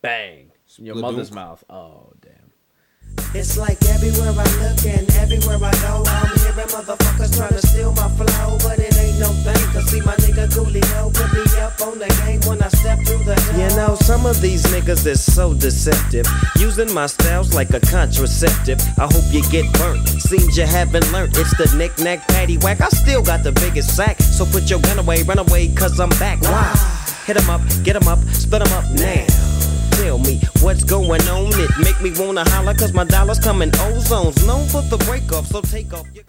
Bang. Your mother's dunk. mouth. Oh damn. It's like everywhere I look and everywhere I go, I'm hearing motherfuckers trying to steal my flow, but it ain't no thing, cause see my nigga Coolio put me up on the game when I step through the door. You know, some of these niggas is so deceptive. Using my styles like a contraceptive. I hope you get burnt. Seems you haven't learned. It's the knick-knack paddywhack. I still got the biggest sack. So put your gun away, run away, cause I'm back. Why? Hit 'em up, get 'em up, split 'em up now. Tell me what's going on. It make me wanna holler cause my dollars come in ozones. Known for the break off, so take off your.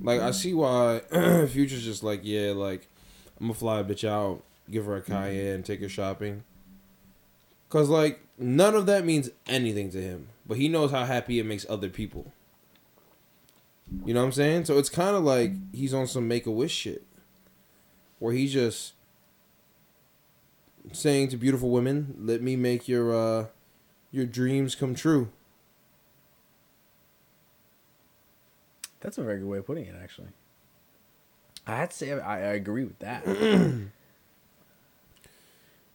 Like I see why Future's just like, yeah, like I'm gonna fly a bitch out, give her a Cayenne, mm-hmm. take her shopping. Cause like none of that means anything to him, but he knows how happy it makes other people. You know what I'm saying? So it's kind of like he's on some make a wish shit, where he just saying to beautiful women, "Let me make your uh your dreams come true." That's a very good way of putting it, actually. I had to say I, I agree with that.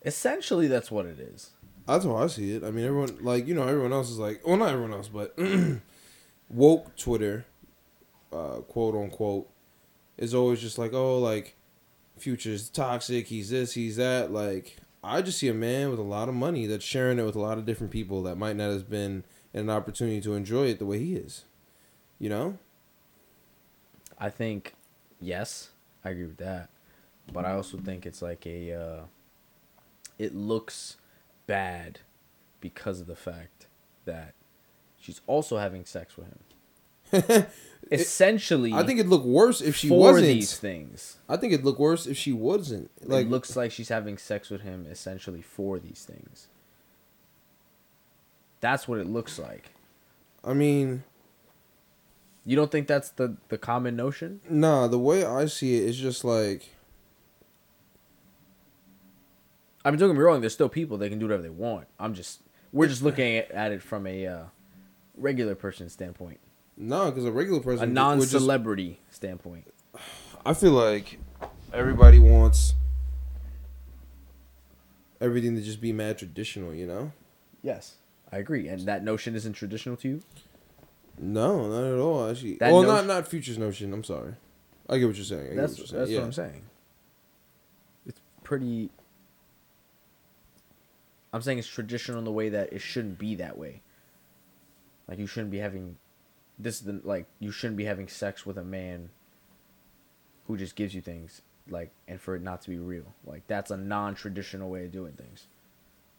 Essentially, that's what it is. That's how I see it. I mean, everyone like you know everyone else is like, well, not everyone else, but woke Twitter, uh, quote unquote, is always just like, oh, like Future's toxic. He's this. He's that. Like, I just see a man with a lot of money that's sharing it with a lot of different people that might not have been an opportunity to enjoy it the way he is. You know? I think, yes, I agree with that, but I also think it's like a, uh, it looks bad because of the fact that she's also having sex with him. Essentially, I think it'd look worse if she for wasn't. these things. I think it'd look worse if she wasn't. Like, it looks like she's having sex with him essentially for these things. That's what it looks like. I mean, You don't think that's the the common notion? nah. The way I see it is just like. I mean, don't get me wrong. There's still people that can do whatever they want. I'm just we're just looking at, at it from a uh, regular person standpoint, No, because a regular person, just- non-celebrity standpoint. I feel like everybody wants everything to just be mad traditional, you know? Yes, I agree. And that notion isn't traditional to you. No, not at all. Actually, That well, not not Future's notion. I'm sorry. I get what you're saying. I That's what that's saying. what yeah. I'm saying. It's pretty. I'm saying it's traditional in the way that it shouldn't be that way. Like you shouldn't be having, this is the like you shouldn't be having sex with a man. Who just gives you things like and for it not to be real like that's a non-traditional way of doing things.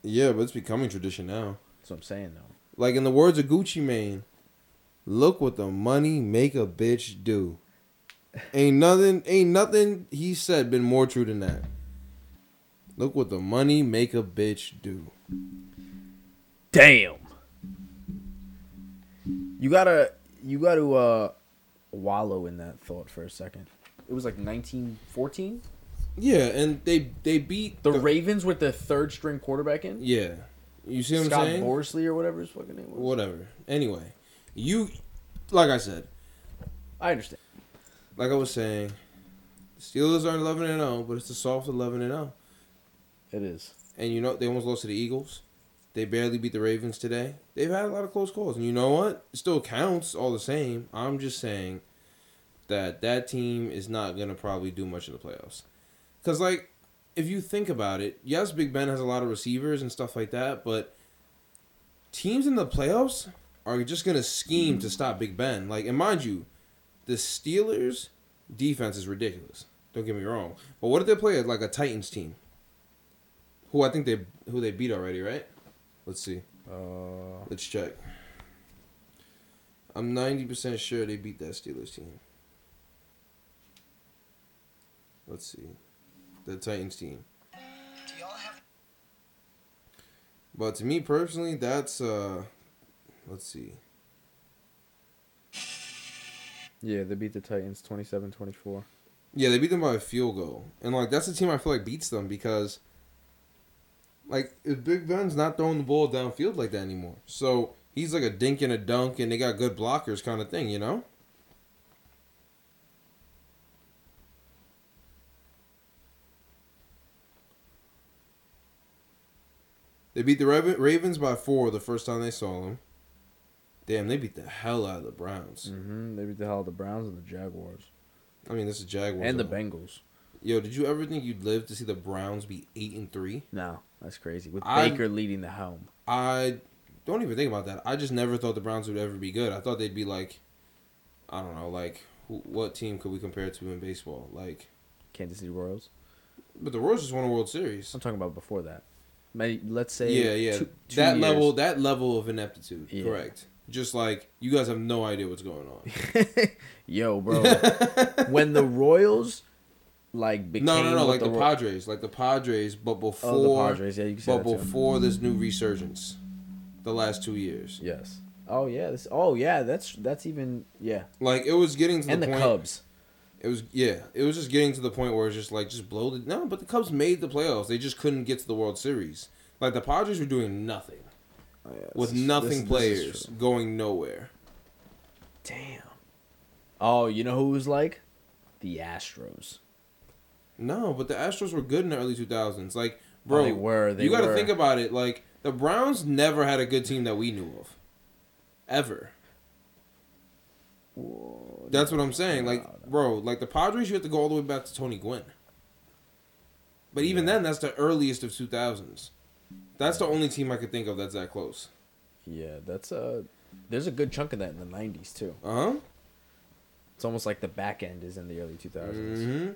Yeah, but it's becoming tradition now. That's what I'm saying though. Like in the words of Gucci Mane, look what the money make a bitch do. Ain't nothing, ain't nothing he said been more true than that. Look what the money make a bitch do. Damn. You gotta you gotta uh wallow in that thought for a second. It was like 1914. Yeah, and they they beat The Ravens with the third string quarterback in. Yeah, you see what Scott I'm saying? Borsley or whatever his fucking name was. Whatever. Anyway, you, like I said, I understand. like I was saying, the Steelers are 11 and 0, but it's a soft 11 and 0. It is. And you know they almost lost to the Eagles. They barely beat the Ravens today. They've had a lot of close calls, and you know what? It still counts all the same. I'm just saying that that team is not gonna probably do much in the playoffs. Cause like, if you think about it, yes, Big Ben has a lot of receivers and stuff like that, but teams in the playoffs are just gonna scheme to stop Big Ben. Like, and mind you, the Steelers' defense is ridiculous. Don't get me wrong, but what if they play like a Titans team? Who I think they who they beat already, right? Let's see. Uh, Let's check. I'm ninety percent sure they beat that Steelers team. Let's see. The Titans team. But to me personally, that's uh let's see. yeah, they beat the Titans 27-24. Yeah, they beat them by a field goal. And like that's the team I feel like beats them because like if Big Ben's not throwing the ball downfield like that anymore. So he's like a dink and a dunk and they got good blockers kind of thing, you know? They beat the Ravens by four the first time they saw them. Damn, they beat the hell out of the Browns. Mm-hmm. They beat the hell out of the Browns and the Jaguars I mean, this is Jaguars. and the. Bengals. Yo, did you ever think you'd live to see the Browns be eight and three? No, that's crazy. With I- Baker leading the helm. I don't even think about that. I just never thought the Browns would ever be good. I thought they'd be like, I don't know, like who, what team could we compare to in baseball? Like, Kansas City Royals. but the Royals just won a World Series. I'm talking about before that. Maybe, let's say Yeah, yeah, two- two that years. level, that level of ineptitude. Yeah. Correct. Just like you guys have no idea what's going on. Yo, bro. when the Royals like became no, no, no, like the, Ro- Padres, like the Padres, but before Oh, the Padres. Yeah, you can say but before this new resurgence, the last two years, Yes. Oh yeah. This. Oh yeah. That's that's even yeah. like it was getting to And the the point. Cubs. It was yeah, it was just getting to the point where it's just like just blow the no, but the Cubs made the playoffs. They just couldn't get to the World Series. Like the Padres were doing nothing Oh, yeah, with this is- nothing this- this players true. going nowhere. Damn. Oh, you know who was like? The Astros. No, but the Astros were good in the early 2000s. Like, bro, Oh, they were, they you got to think about it. Like, the Browns never had a good team that we knew of, ever. That's what I'm saying. Like, bro, like the Padres, you have to go all the way back to Tony Gwynn. But even then, that's the earliest of 2000s. That's the only team I could think of that's that close. Yeah, that's a. There's a good chunk of that in the '90s too. Uh huh. It's almost like the back end is in the early 2000s. hmm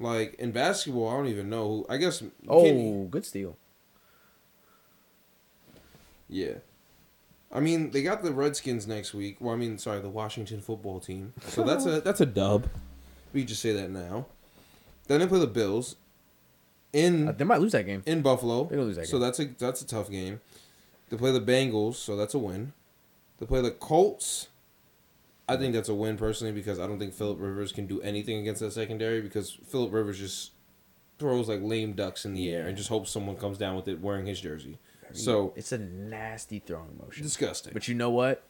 Like in basketball, I don't even know who. I guess. Oh, Kenny- good steal. Yeah. I mean, they got the Redskins next week. Well, I mean, sorry, the Washington football team. So that's a that's a dub. We just say that now. Then they play the Bills in Uh, they might lose that game. in Buffalo. They're gonna lose that So that's a that's a tough game. They play the Bengals, so that's a win. They play the Colts. I think that's a win personally because I don't think Philip Rivers can do anything against that secondary because Philip Rivers just throws like lame ducks in the air and just hopes someone comes down with it wearing his jersey. So it's a nasty throwing motion. disgusting. But you know what?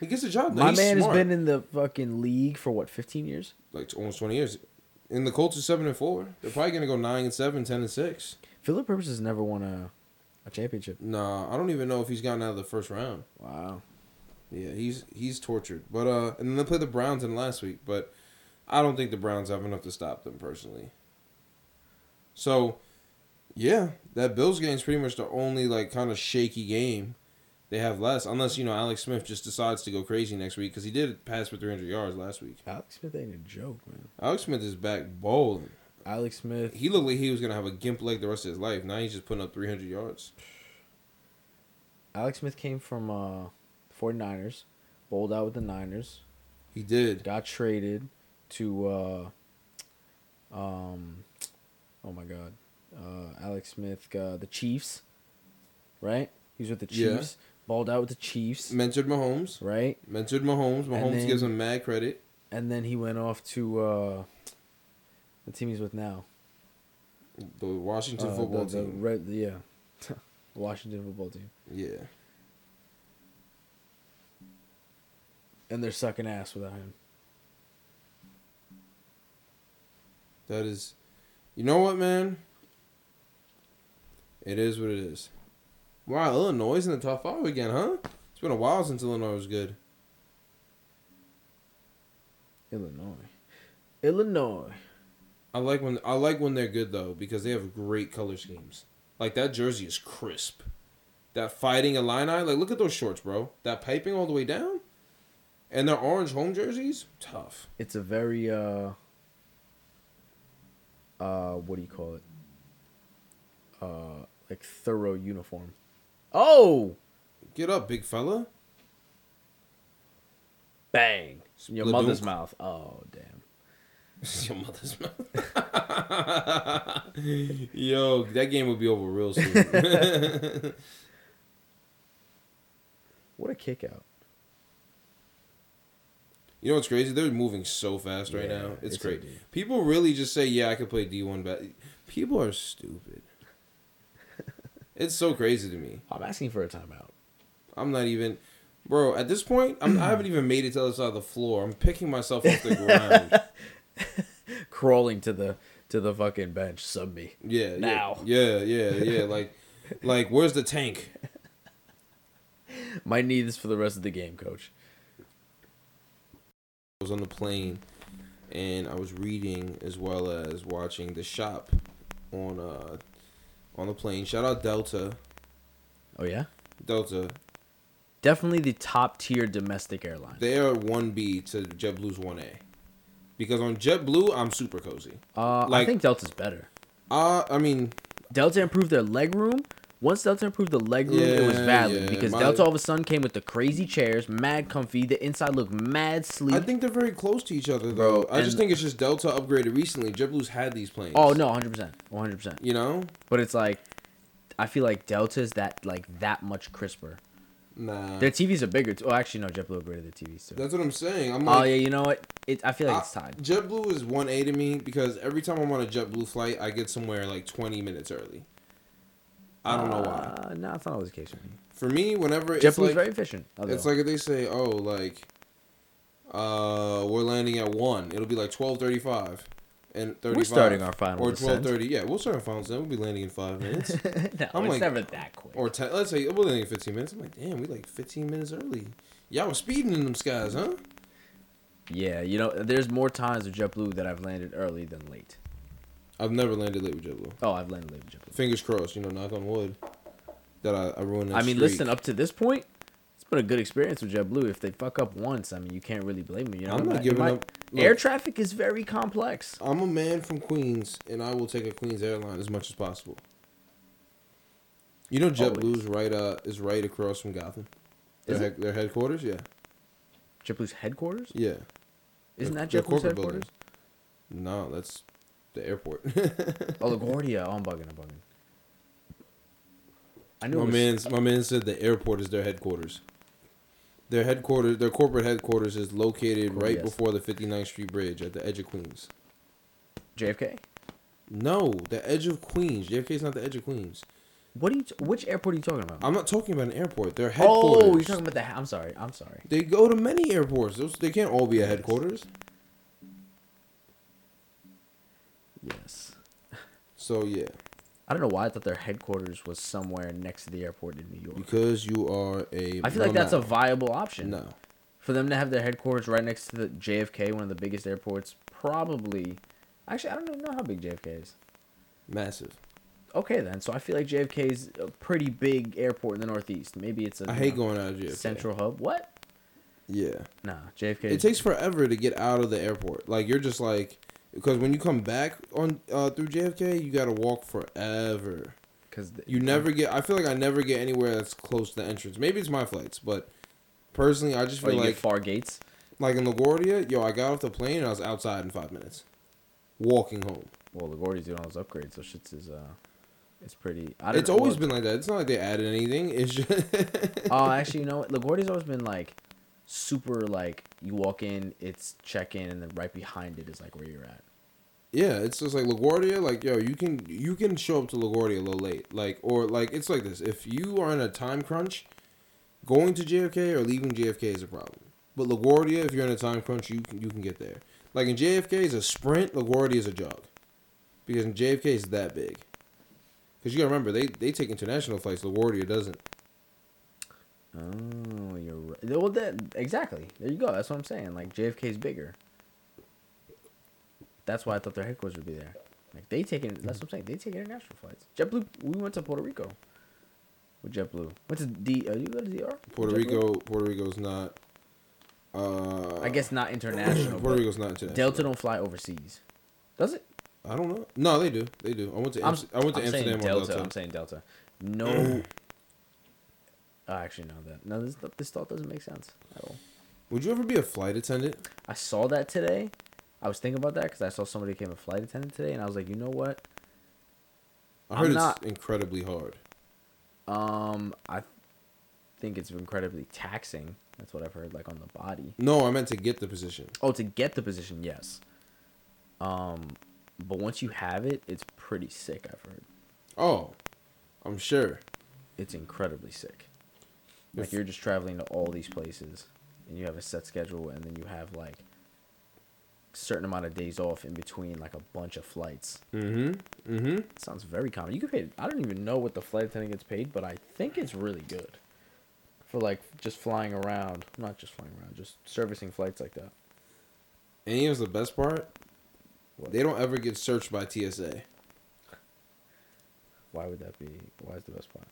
He gets a job. My He's man smart. has been in the fucking league for what, 15 years? like almost twenty years. And the Colts are seven and four. They're probably gonna go nine and seven, 10 and six. Philip Rivers has never won a, a championship. Nah, I don't even know if he's gotten out of the first round. Wow. Yeah, he's he's tortured. But uh, and then they played the Browns in last week. But I don't think the Browns have enough to stop them personally. So, yeah, that Bills game is pretty much the only like kind of shaky game they have less, unless you know Alex Smith just decides to go crazy next week because he did pass for three hundred yards last week. Alex Smith ain't a joke, man. Alex Smith is back bowling. Alex Smith. He looked like he was gonna have a gimp leg the rest of his life. Now he's just putting up 300 yards. Alex Smith came from uh, 49ers, bowled out with the Niners, He did. got traded to, uh, um, oh my God, uh, Alex Smith, uh, the Chiefs, right? He's with the Yeah. Chiefs, balled out with the Chiefs, Mentored Mahomes. right? Mentored Mahomes. Mahomes then- gives him mad credit. And then he went off to uh, the team he's with now. The Washington Uh, football the, the team. Red, yeah, Washington football team, yeah. And they're sucking ass without him. That is. You know what, man? It is what it is. Wow, Illinois is in the top five again, huh? It's been a while since Illinois was good. Illinois, Illinois. I like when I like when they're good though because they have great color schemes. Like that jersey is crisp. That fighting Illini, like look at those shorts, bro. That piping all the way down, and their orange home jerseys, tough. It's a very uh, uh, what do you call it? Uh, like thorough uniform. Oh, Get up, big fella. bang! Your mother's mouth. Oh, damn. Your mother's mouth. Yo, that game would be over real soon. What a kick out. You know what's crazy? They're moving so fast right Yeah, now. It's, it's great. indeed. People really just say, "Yeah, I could play D one." But people are stupid. it's so crazy to me. I'm asking for a timeout. I'm not even, bro. At this point, I'm, I haven't even made it to the other side of the floor. I'm picking myself off the ground. Crawling to the to the fucking bench. Sub me. Yeah, Now. Yeah, yeah, yeah, yeah. Like Like, where's the tank? Might need this for the rest of the game, coach. Was on the plane, and I was reading as well as watching the shop on uh on the plane. Shout out Delta. Oh yeah, Delta. definitely the top tier domestic airline. They are one B to JetBlue's one A. Because on JetBlue, I'm super cozy. Uh, like, I think Delta's better. Uh, I mean, Delta improved their leg room. Once Delta improved the leg room, it was valid yeah, because my- Delta all of a sudden came with the crazy chairs, mad comfy. The inside looked mad sleek. I think they're very close to each other, though. Bro, I just think it's just Delta upgraded recently. JetBlue's had these planes. oh no, hundred percent, one hundred percent. You know? But it's like, I feel like Delta's that like that much crisper. Nah. Their TVs are bigger. Too. Oh, actually, no, JetBlue upgraded their TVs too. That's what I'm saying. I'm Oh yeah, you know what? It. I feel like I- it's time. JetBlue is 1A to me because every time I'm on a JetBlue flight, I get somewhere like 20 minutes early. I don't know why. Uh, no, it's not always the case for me. For me, whenever it's JetBlue's like, very efficient. although. it's like if they say, "Oh, like, uh, we're landing at one," it'll be like 12:35 and 35. We're starting our final or descent. 12:30. Yeah, we'll start our final descent. We'll be landing in five minutes no, I'm it's like- never that quick. or 10. Let's say we're landing in 15 minutes. I'm like, damn, we like 15 minutes early. Y'all was speeding in them skies, huh? yeah, you know, there's more times with JetBlue that I've landed early than late. I've never landed late with JetBlue. Oh, I've landed late with JetBlue. Fingers crossed, you know, knock on wood. That I, I ruined that I mean, streak. listen, up to this point, it's been a good experience with JetBlue. If they fuck up once, I mean, you can't really blame me. You know, I'm not It giving might- up. Air traffic is very complex. I'm a man from Queens, and I will take a Queens airline as much as possible. You know, JetBlue's right uh is right across from Gotham. Their, Is it? their headquarters, yeah, JetBlue's headquarters? yeah. Isn't Their- that JetBlue's headquarters? building. No, that's the airport. Oh, LaGuardia. Oh, I'm bugging. I'm bugging. I knew my was, man, my man said the airport is their headquarters. Their headquarters, their corporate headquarters, is located right yes. before the 59th Street Bridge at the edge of Queens. JFK. No, the edge of Queens. JFK is not the edge of Queens. What are you? T- which airport are you talking about? I'm not talking about an airport. Their headquarters. oh, you're talking about the. I'm sorry. I'm sorry. They go to many airports. Those they can't all be at headquarters. Yes. So yeah, I don't know why I thought their headquarters was somewhere next to the airport in New York. because you are a. I feel like that's a viable option. no. For them to have their headquarters right next to the JFK, one of the biggest airports, probably. Actually, I don't even know how big JFK is. Massive. Okay, then. So I feel like JFK is a pretty big airport in the Northeast. Maybe it's a I hate know, going out of JFK. central hub. What? Yeah, Nah, JFK. it takes forever to get out of the airport. Like you're just like because when you come back on uh, through JFK, you gotta walk forever. because You never get. I feel like I never get anywhere that's close to the entrance. Maybe it's my flights, but personally, I just feel like far gates. like in LaGuardia, yo, I got off the plane and I was outside in five minutes, walking home. Well, LaGuardia's doing all those upgrades, so shit's is uh, it's pretty. I don't It's know, always been like that. It's not like they added anything. It's just Oh, actually, you know what? LaGuardia's always been like super like you walk in, it's check in, and then right behind it is like where you're at. Yeah. It's just like LaGuardia. Like yo, you can you can show up to LaGuardia a little late. Like or like it's like this. If you are in a time crunch, going to JFK or leaving JFK is a problem. But LaGuardia, if you're in a time crunch, you can you can get there. Like in JFK is a sprint. LaGuardia is a jog, because in JFK is that big. Because you gotta remember they they take international flights. LaGuardia doesn't. Oh, you're right. Well, that exactly. There you go. That's what I'm saying. Like JFK is bigger. That's why I thought their headquarters would be there. Like they take it. That's what I'm saying. They take international flights. JetBlue. We went to Puerto Rico. With JetBlue. Went to D. Uh, you go to DR? Puerto Rico. Puerto Rico's not. Uh, I guess not international. Puerto Rico's not international. Delta don't fly overseas. Does it? I don't know. No, they do. They do. I went to I'm, I went to I'm Amsterdam Delta. Delta. I'm saying Delta. No. oh, actually, no. That no. This this thought doesn't make sense at all. Would you ever be a flight attendant? I saw that today. I was thinking about that because I saw somebody became a flight attendant today, and I was like, you know what? I I'm heard it's not- incredibly hard. Um, I think it's incredibly taxing. That's what I've heard, like on the body. No, I meant to get the position. Oh, to get the position, yes. Um, but once you have it, it's pretty sick. I've heard Oh, I'm sure. it's incredibly sick. Like If- you're just traveling to all these places, and you have a set schedule, and then you have like certain amount of days off in between like a bunch of flights. Mm-hmm. Mm-hmm. Sounds very common. You get paid. I don't even know what the flight attendant gets paid, but I think it's really good for like just flying around. Not just flying around, just servicing flights like that. And here's the best part. What? They don't ever get searched by TSA. Why would that be? Why is the best part?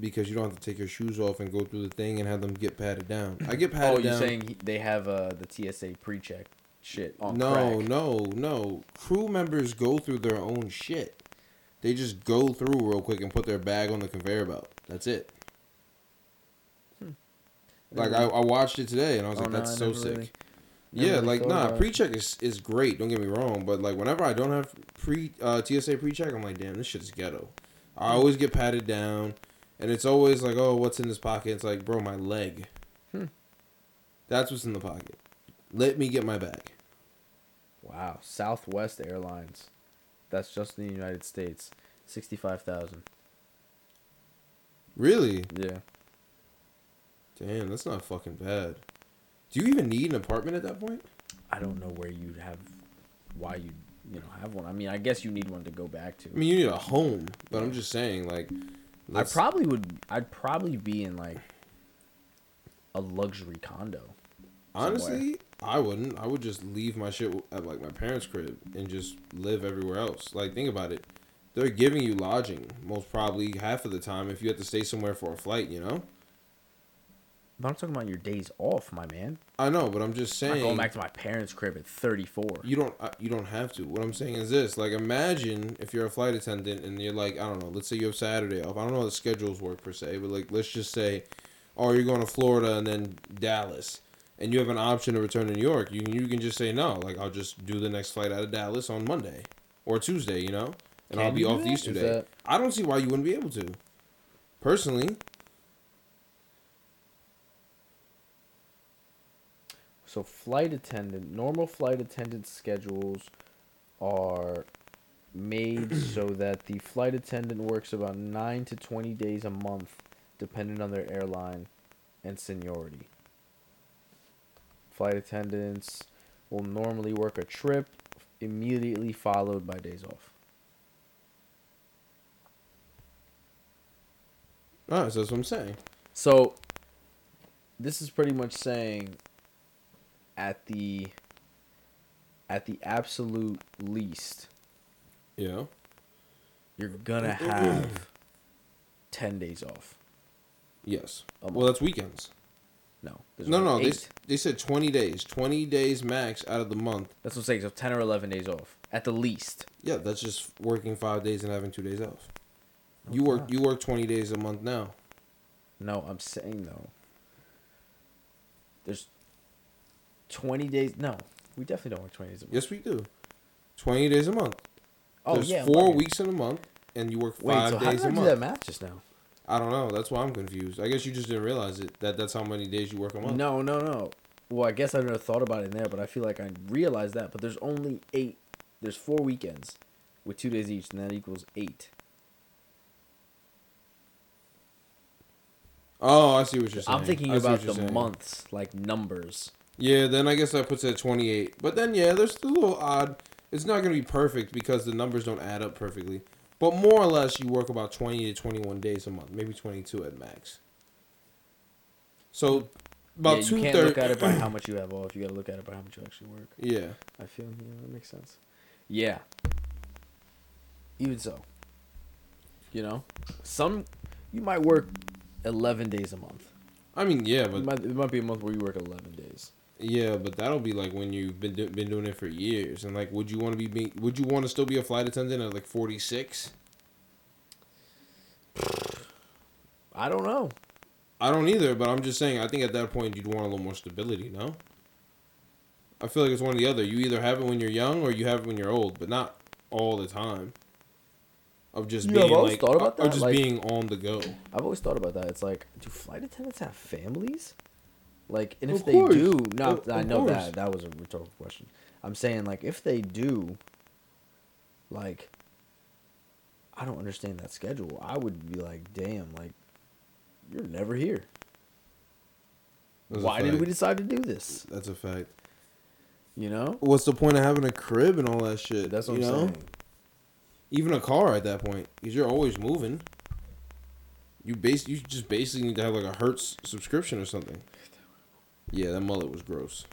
Because you don't have to take your shoes off and go through the thing and have them get patted down. I get patted Oh, you're down. saying he- they have uh, the TSA pre-check shit on no, crack. no, no. Crew members go through their own shit. They just go through real quick and put their bag on the conveyor belt. That's it. Like I, I watched it today and I was Oh, like, that's I so sick. really- yeah, really like nah, about pre-check is, is great. Don't get me wrong, but like whenever I don't have pre uh, TSA pre-check, I'm like, damn, this shit's ghetto. I always get patted down, and it's always like, oh, what's in this pocket? It's like, bro, my leg. Hmm. That's what's in the pocket. Let me get my bag. Wow, Southwest Airlines. That's just in the United States. Sixty-five thousand. Really? Yeah. Damn, that's not fucking bad. Do you even need an apartment at that point? I don't know where you'd have, why you'd you know have one. I mean, I guess you need one to go back to. I mean, you need a home, but I'm just saying, like, I let's- probably would. I'd probably be in like a luxury condo. honestly, I wouldn't. I would just leave my shit at like my parents' crib and just live everywhere else. Like, think about it. They're giving you lodging most probably half of the time if you have to stay somewhere for a flight. You know. But I'm talking about your days off, my man. I know, but I'm just I'm saying. going back to my parents' crib at 34. you don't uh, you don't have to. What I'm saying is this: like, imagine if you're a flight attendant and you're like, I don't know, let's say you have Saturday off. I don't know how the schedules work per se, but like, let's just say, oh, you're going to Florida and then Dallas, and you have an option to return to New York. You can you can just say no, like I'll just do the next flight out of Dallas on Monday or Tuesday, you know, and Can I'll be you do off these that? two Is days. that- I don't see why you wouldn't be able to. Personally, So flight attendant, normal flight attendant schedules are made so that the flight attendant works about 9 to 20 days a month depending on their airline and seniority. Flight attendants will normally work a trip immediately followed by days off. ah, so that's what I'm saying. So this is pretty much saying at the at the absolute least Yeah. you're gonna mm-hmm. have 10 days off. Yes. Well, that's weekends. No. No, no, they, eight. they said 20 days. 20 days max out of the month. That's what I'm saying. So 10 or 11 days off at the least. Yeah, that's just working 5 days and having 2 days off. You work you work 20 days a month now. No, I'm saying though. There's 20 days. No, we definitely don't work 20 days a month. Yes, we do. 20 days a month. oh, There's yeah. 4 weeks in a month and you work 5 Wait, so how days did I a do month. that math just now? I don't know. That's why I'm confused. I guess you just didn't realize it that that's how many days you work a month. No, no, no. Well, I guess I never thought about it in there, but I feel like I realized that. But there's only eight. There's four weekends with two days each, and that equals eight. Oh, I see what you're saying. I'm thinking about the saying. months, like numbers. Yeah, then I guess that puts it at 28. But then, yeah, there's still a little odd. It's not going to be perfect because the numbers don't add up perfectly. But more or less, you work about 20 to 21 days a month, maybe 22 at max. So, about yeah, two you can't thirds. look at it by how much you have off. You got to look at it by how much you actually work. Yeah. I feel yeah, that makes sense. Yeah. Even so, you know, some you might work eleven days a month. I mean, yeah, It but might, it might be a month where you work eleven days. Yeah, but that'll be like when you've been do- been doing it for years, and like, would you want to be, be would you want to still be a flight attendant at like 46? I don't know. I don't either, but I'm just saying. I think at that point you'd want a little more stability. No. I feel like it's one or the other. You either have it when you're young or you have it when you're old, but not all the time. Of just Yeah, being like, or just like- being on the go. I've always thought about that. It's like, do flight attendants have families? Like, and if they do, no, Of- I know course. that that was a rhetorical question. I'm saying like, if they do, like, I don't understand that schedule. I would be like, damn, like, you're never here. That's Why did we decide to do this? That's a fact. You know? What's the point of having a crib and all that shit? That's what you I'm know? saying. Even a car at that point, because you're always moving. You base you just basically need to have like a Hertz subscription or something. Yeah, that mullet was gross.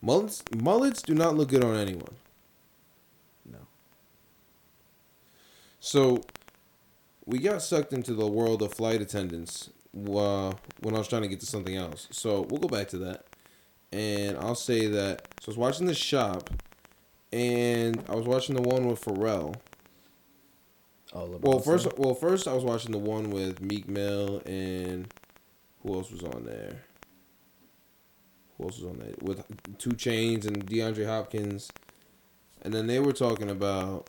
Mullets mullets do not look good on anyone. No. So, we got sucked into the world of flight attendants uh, when I was trying to get to something else. So we'll go back to that, and I'll say that. So I was watching the shop, and I was watching the one with Pharrell. Oh, LeBron Well, first, well, first I was watching the one with Meek Mill and who else was on there? Who else was on there? With Two Chainz and DeAndre Hopkins, and then they were talking about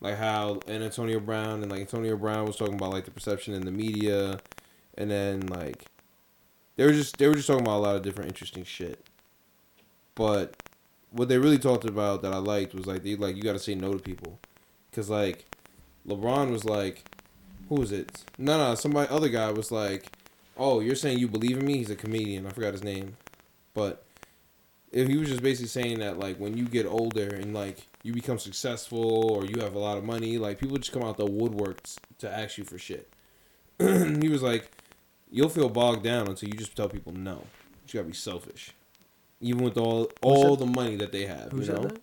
like how and Antonio Brown and like Antonio Brown was talking about like the perception in the media, and then like they were just they were just talking about a lot of different interesting shit. But what they really talked about that I liked was like they like you got to say no to people, cause like LeBron was like, who was it? No, no, somebody other guy was like, oh, you're saying you believe in me? He's a comedian. I forgot his name, but if he was just basically saying that like when you get older and like you become successful or you have a lot of money, like people just come out the woodworks to ask you for shit. he was like, you'll feel bogged down until you just tell people no. You gotta be selfish, even with all all the money that they have. Who you know? that?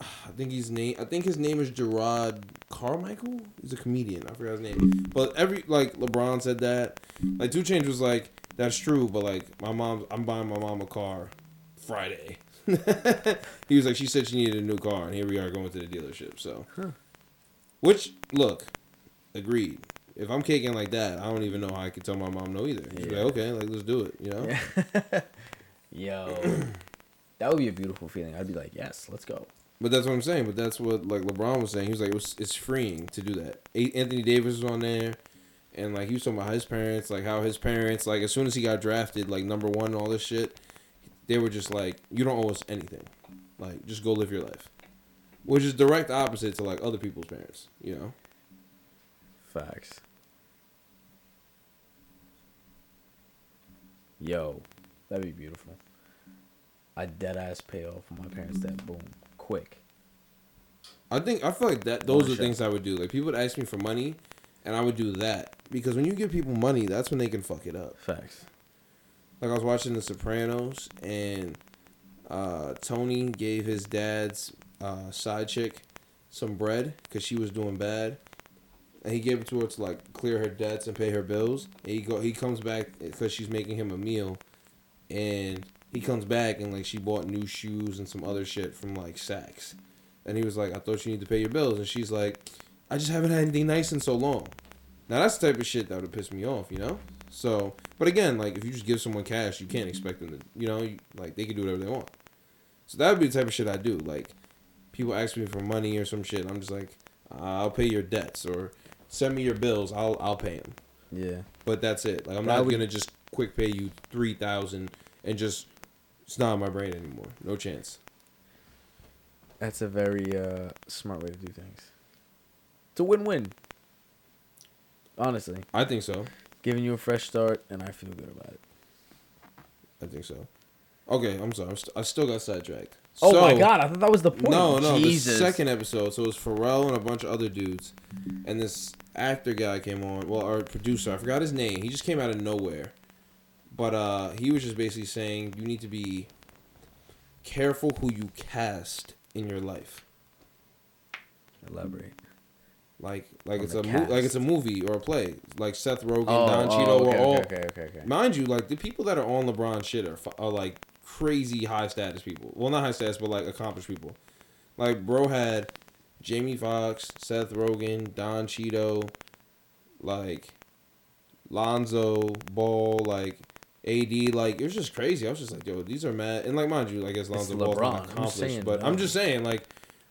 I think his name. I think his name is Jerrod Carmichael. He's a comedian. I forgot his name. But every like LeBron said that. Like Two Chainz was like, "That's true," but like my mom, I'm buying my mom a car Friday. he was like, she said she needed a new car, and here we are going to the dealership. So, which look, agreed. If I'm kicking like that, I don't even know how I could tell my mom no either. She's Yeah. like, okay, like let's do it. You know. Yo, that would be a beautiful feeling. I'd be like, yes, let's go. But that's what I'm saying. But that's what like LeBron was saying. He was like, it was, it's freeing to do that. A- Anthony Davis was on there, and like he was talking about his parents, like how his parents, like as soon as he got drafted, like number one, and all this shit, they were just like, you don't owe us anything, like just go live your life, which is direct opposite to like other people's parents, you know. Facts. Yo, that'd be beautiful. I dead ass pay off my parents that boom quick. I think I feel like that those are things I would do. Like people would ask me for money, and I would do that because when you give people money, that's when they can fuck it up. Facts. like I was watching The Sopranos, and uh, Tony gave his dad's uh, side chick some bread because she was doing bad, and he gave it to her to like clear her debts and pay her bills. And he go he comes back because she's making him a meal, and he comes back and like she bought new shoes and some other shit from like Saks, and he was like, "I thought you need to pay your bills," and she's like, "I just haven't had anything nice in so long." Now that's the type of shit that would piss me off, you know. So, but again, like if you just give someone cash, you can't expect them to, you know, you, like they can do whatever they want. So that would be the type of shit I do. Like people ask me for money or some shit, I'm just like, I'll pay your debts or send me your bills. I'll I'll pay them. Yeah. But that's it. Like I'm That not would- gonna just quick pay you three thousand and just it's not in my brain anymore. No chance. That's a very uh, smart way to do things. It's a win-win. Honestly, I think so. giving you a fresh start, and I feel good about it. I think so. Okay, I'm sorry. I'm st- I still got sidetracked. Oh my god, I thought that was the point. No, no, Jesus. the second episode. So it was Pharrell and a bunch of other dudes, and this actor guy came on. Well, our producer, I forgot his name. He just came out of nowhere, but uh, he was just basically saying you need to be careful who you cast in your life. Elaborate. Like, like it's a mo- like it's a movie or a play. Like Seth Rogen, Oh, Don oh, Cheadle okay, were all. okay, okay, okay, okay. Mind you, like the people that are on LeBron shit are, are like crazy high status people. Well, not high status, but like accomplished people. Like bro had Jamie Foxx, Seth Rogen, Don Cheadle, like Lonzo Ball, like AD. Like it was just crazy. I was just like, yo, these are mad. And like mind you, like as Lonzo Ball's LeBron. not I'm accomplished, saying, but. I'm just saying, like,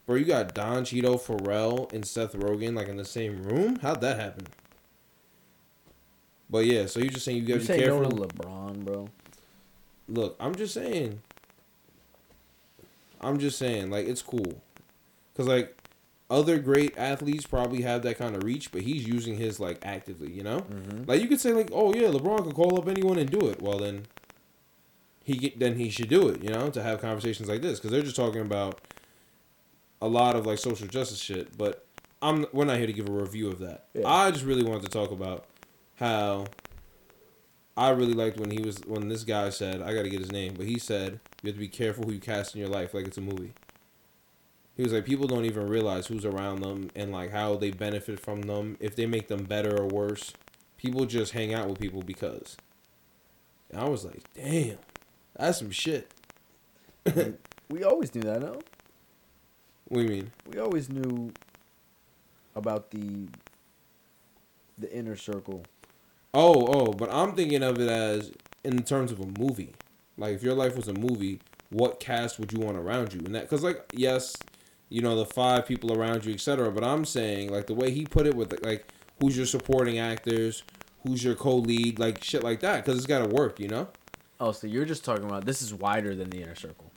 bro, you got Don Cheadle, Pharrell, and Seth Rogen like in the same room. How'd that happen? But yeah, so you're just saying you gotta be careful. no LeBron, bro. Look, I'm just saying. I'm just saying, like it's cool, cause like other great athletes probably have that kind of reach, but he's using his like actively, you know. Mm-hmm. Like you could say like, oh yeah, LeBron could call up anyone and do it. Well then, he get, then he should do it. You know, to have conversations like this because they're just talking about a lot of like social justice shit. But I'm we're not here to give a review of that. Yeah. I just really wanted to talk about how I really liked when he was when this guy said I got to get his name, but he said you have to be careful who you cast in your life like it's a movie. He was like people don't even realize who's around them and like how they benefit from them if they make them better or worse. People just hang out with people because. And I was like, damn, that's some shit. We always do that, no? What do you mean? We always knew about the the inner circle. Oh, oh, but I'm thinking of it as in terms of a movie. Like if your life was a movie, what cast would you want around you? And that cuz like yes, you know, the five people around you, etc., but I'm saying like the way he put it with like who's your supporting actors, who's your co-lead, like shit like that cuz it's got to work, you know? Oh, so you're just talking about this is wider than the inner circle.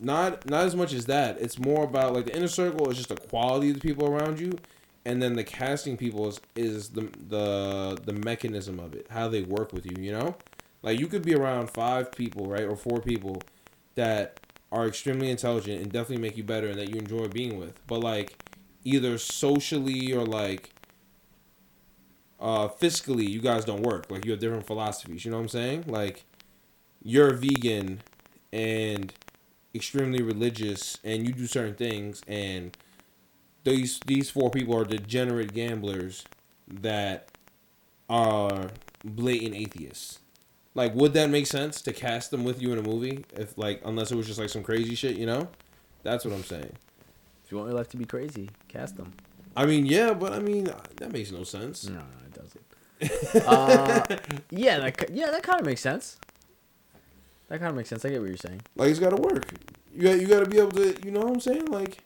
Not not as much as that. It's more about like the inner circle is just the quality of the people around you and then the casting people is, is the the the mechanism of it, how they work with you, you know? Like you could be around five people, right, or four people that are extremely intelligent and definitely make you better and that you enjoy being with. But like either socially or like uh fiscally you guys don't work. Like you have different philosophies, you know what I'm saying? Like you're a vegan and extremely religious and you do certain things and these these four people are degenerate gamblers that are blatant atheists. Like, would that make sense to cast them with you in a movie? If like, unless it was just like some crazy shit, you know? That's what I'm saying. If you want your life to be crazy, cast them. I mean, yeah, but I mean that makes no sense. No, no, it doesn't. uh, yeah, that yeah, that kind of makes sense. That kind of makes sense. I get what you're saying. Like, it's got to work. You got you got to be able to, you know what I'm saying? Like,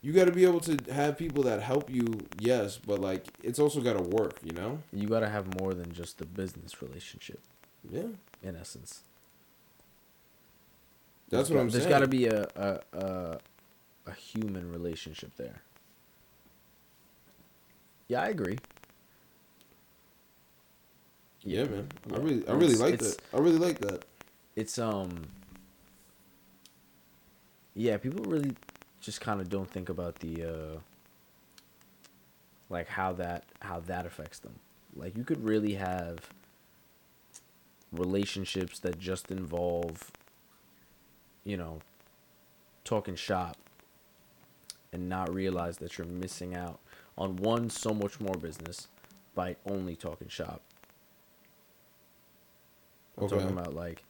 you got to be able to have people that help you. Yes, but like, it's also got to work. You know? You got to have more than just the business relationship, Yeah, in essence. that's There's what got- I'm There's saying. There's got to be a, a a a human relationship there. Yeah, I agree. Yeah, man. I really, I really It's- like that. I really like that. It's um. Yeah, people really just kind of don't think about the uh. Like how that how that affects them. Like you could really have relationships that just involve you know talking shop and not realize that you're missing out on one so much more business by only talking shop. I'm Okay. talking about like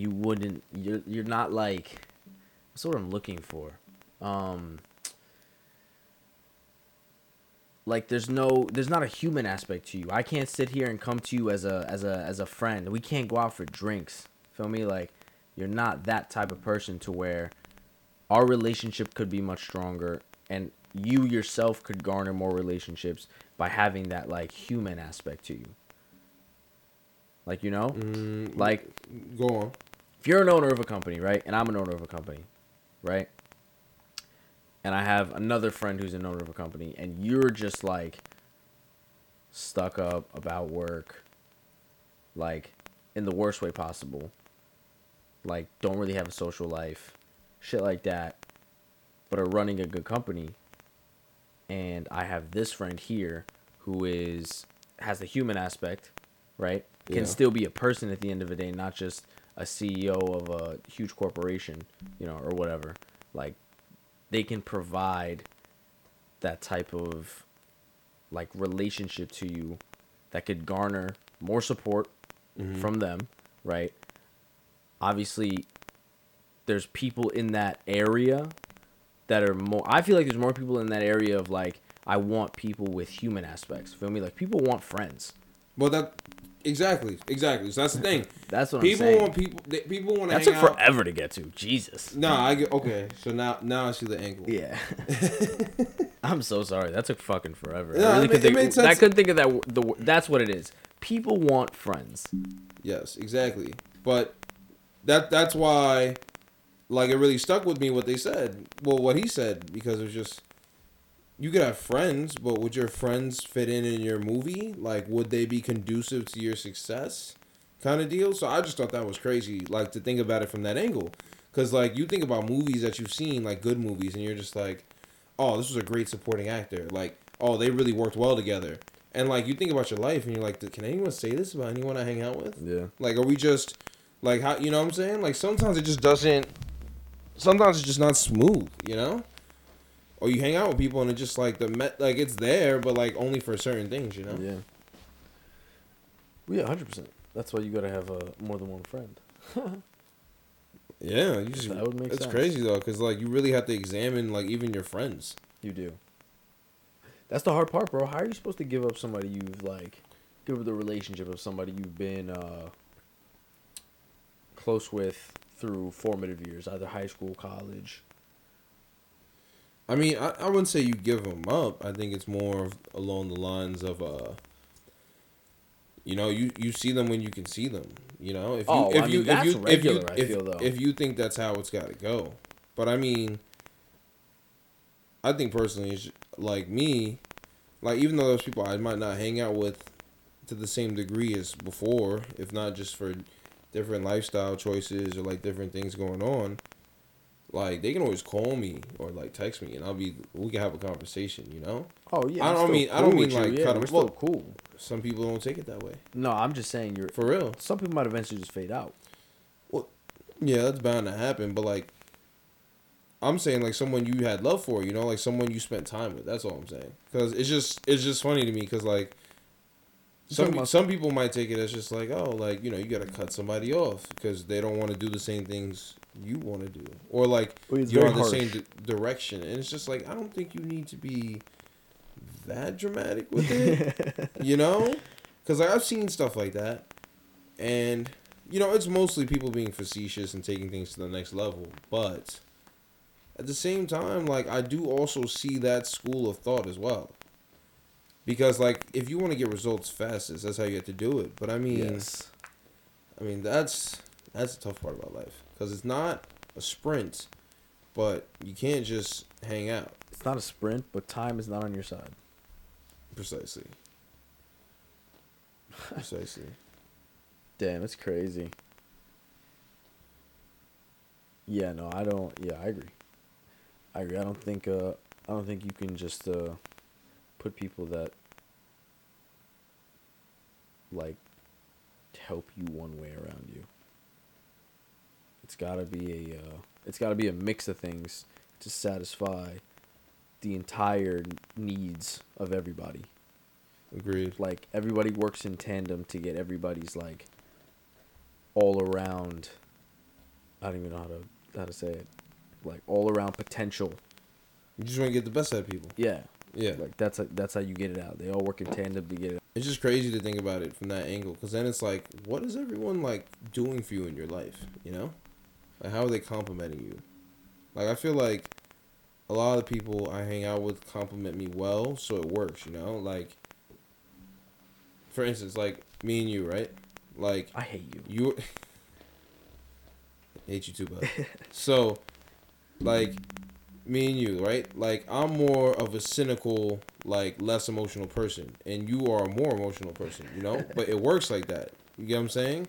you wouldn't you're you're not like that's what I'm looking for. Um like there's no there's not a human aspect to you. I can't sit here and come to you as a as a as a friend. We can't go out for drinks. Feel me? Like you're not that type of person to where our relationship could be much stronger and you yourself could garner more relationships by having that like human aspect to you. Like you know? Mm, Like go on. if you're an owner of a company, right, and I'm an owner of a company, right, and I have another friend who's an owner of a company, and you're just like stuck up about work, like in the worst way possible, like don't really have a social life, shit like that, but are running a good company, and I have this friend here who is has the human aspect, right? Can Yeah. still be a person at the end of the day, not just a CEO of a huge corporation, you know, or whatever. Like they can provide that type of like relationship to you that could garner more support mm-hmm. from them, right? Obviously there's people in that area that are more I feel like there's more people in that area of like I want people with human aspects. Feel me? Like people want friends. Well, that exactly, exactly. So that's the thing. That's what people I'm saying. want people. They, people want to that took out. forever to get to. Jesus. No, I get okay. So now, now I see the angle. Yeah. I'm so sorry. That took fucking forever. No, I really it could ma- it think. made I sense. couldn't think of that. The that's what it is. People want friends. Yes, exactly. But that that's why, like, it really stuck with me what they said. Well, what he said because it was just you could have friends, but would your friends fit in in your movie? Like, would they be conducive to your success? kind of deal. So I just thought that was crazy, like to think about it from that angle, because like you think about movies that you've seen, like good movies, and you're just like, oh, this was a great supporting actor. Like, oh, they really worked well together. And like you think about your life, and you're like, can anyone say this about anyone I hang out with? Yeah. Like, are we just like how you know what I'm saying? Like sometimes it just doesn't. Sometimes it's just not smooth, you know. Or you hang out with people and it's just like the met like it's there, but like only for certain things, you know. Yeah. Well, yeah, hundred percent. That's why you gotta have uh, more than one friend. Yeah, you just, That would make It's sense. crazy though, because like you really have to examine like even your friends. You do. That's the hard part, bro. How are you supposed to give up somebody you've like, give up the relationship of somebody you've been uh, close with through formative years, either high school, college. I mean, I, I wouldn't say you give them up. I think it's more of along the lines of uh. You know, you, you see them when you can see them. You know, if you Oh, if I you mean, that's if you regular, if you if, feel, though. if you think that's how it's got to go, but I mean, I think personally, it's like me, like even though those people I might not hang out with to the same degree as before, if not just for different lifestyle choices or like different things going on, like they can always call me or like text me and I'll be we can have a conversation, you know? Oh yeah. I don't mean- I don't mean, like, yeah, cut 'em- we're still cool. Some people don't take it that way. No, I'm just saying you're. For real. Some people might eventually just fade out. Well, yeah, that's bound to happen, but like I'm saying like someone you had love for, you know, like someone you spent time with. That's all I'm saying. Cuz it's just it's just funny to me cuz like some about- some people might take it as just like, oh, like, you know, you got to cut somebody off because they don't want to do the same things you want to do. Or like Well, you're on the harsh. same di- direction. And it's just like I don't think you need to be that dramatic with it. you know? Cuz like I've seen stuff like that and you know, it's mostly people being facetious and taking things to the next level, but at the same time, like I do also see that school of thought as well. Because like if you want to get results fastest, that's how you have to do it. But I mean, yes. I mean that's that's the tough part about life because it's not a sprint, but you can't just hang out. It's not a sprint, but time is not on your side. Precisely. Precisely. Damn, it's crazy. Yeah, no, I don't. Yeah, I agree. I agree. I don't think. Uh, I don't think you can just uh, put people that like help you one way around you. It's gotta be a. Uh, it's gotta be a mix of things to satisfy the entire needs of everybody Agreed. like everybody works in tandem to get everybody's like all around I don't even know how to how to say it. Like all around potential. You just want to get the best out of people. Yeah. Yeah. Like that's a, that's how you get it out. They all work in tandem to get it. It's just crazy to think about it from that angle, because then it's like, what is everyone like doing for you in your life? You know, like how are they complimenting you? Like I feel like a lot of the people I hang out with compliment me well, so it works. You know, like for instance, like me and you, right? Like I hate you. you hate you too, bud. so, like me and you, right? Like I'm more of a cynical, like less emotional person, and you are a more emotional person. You know, but it works like that. You get what I'm saying?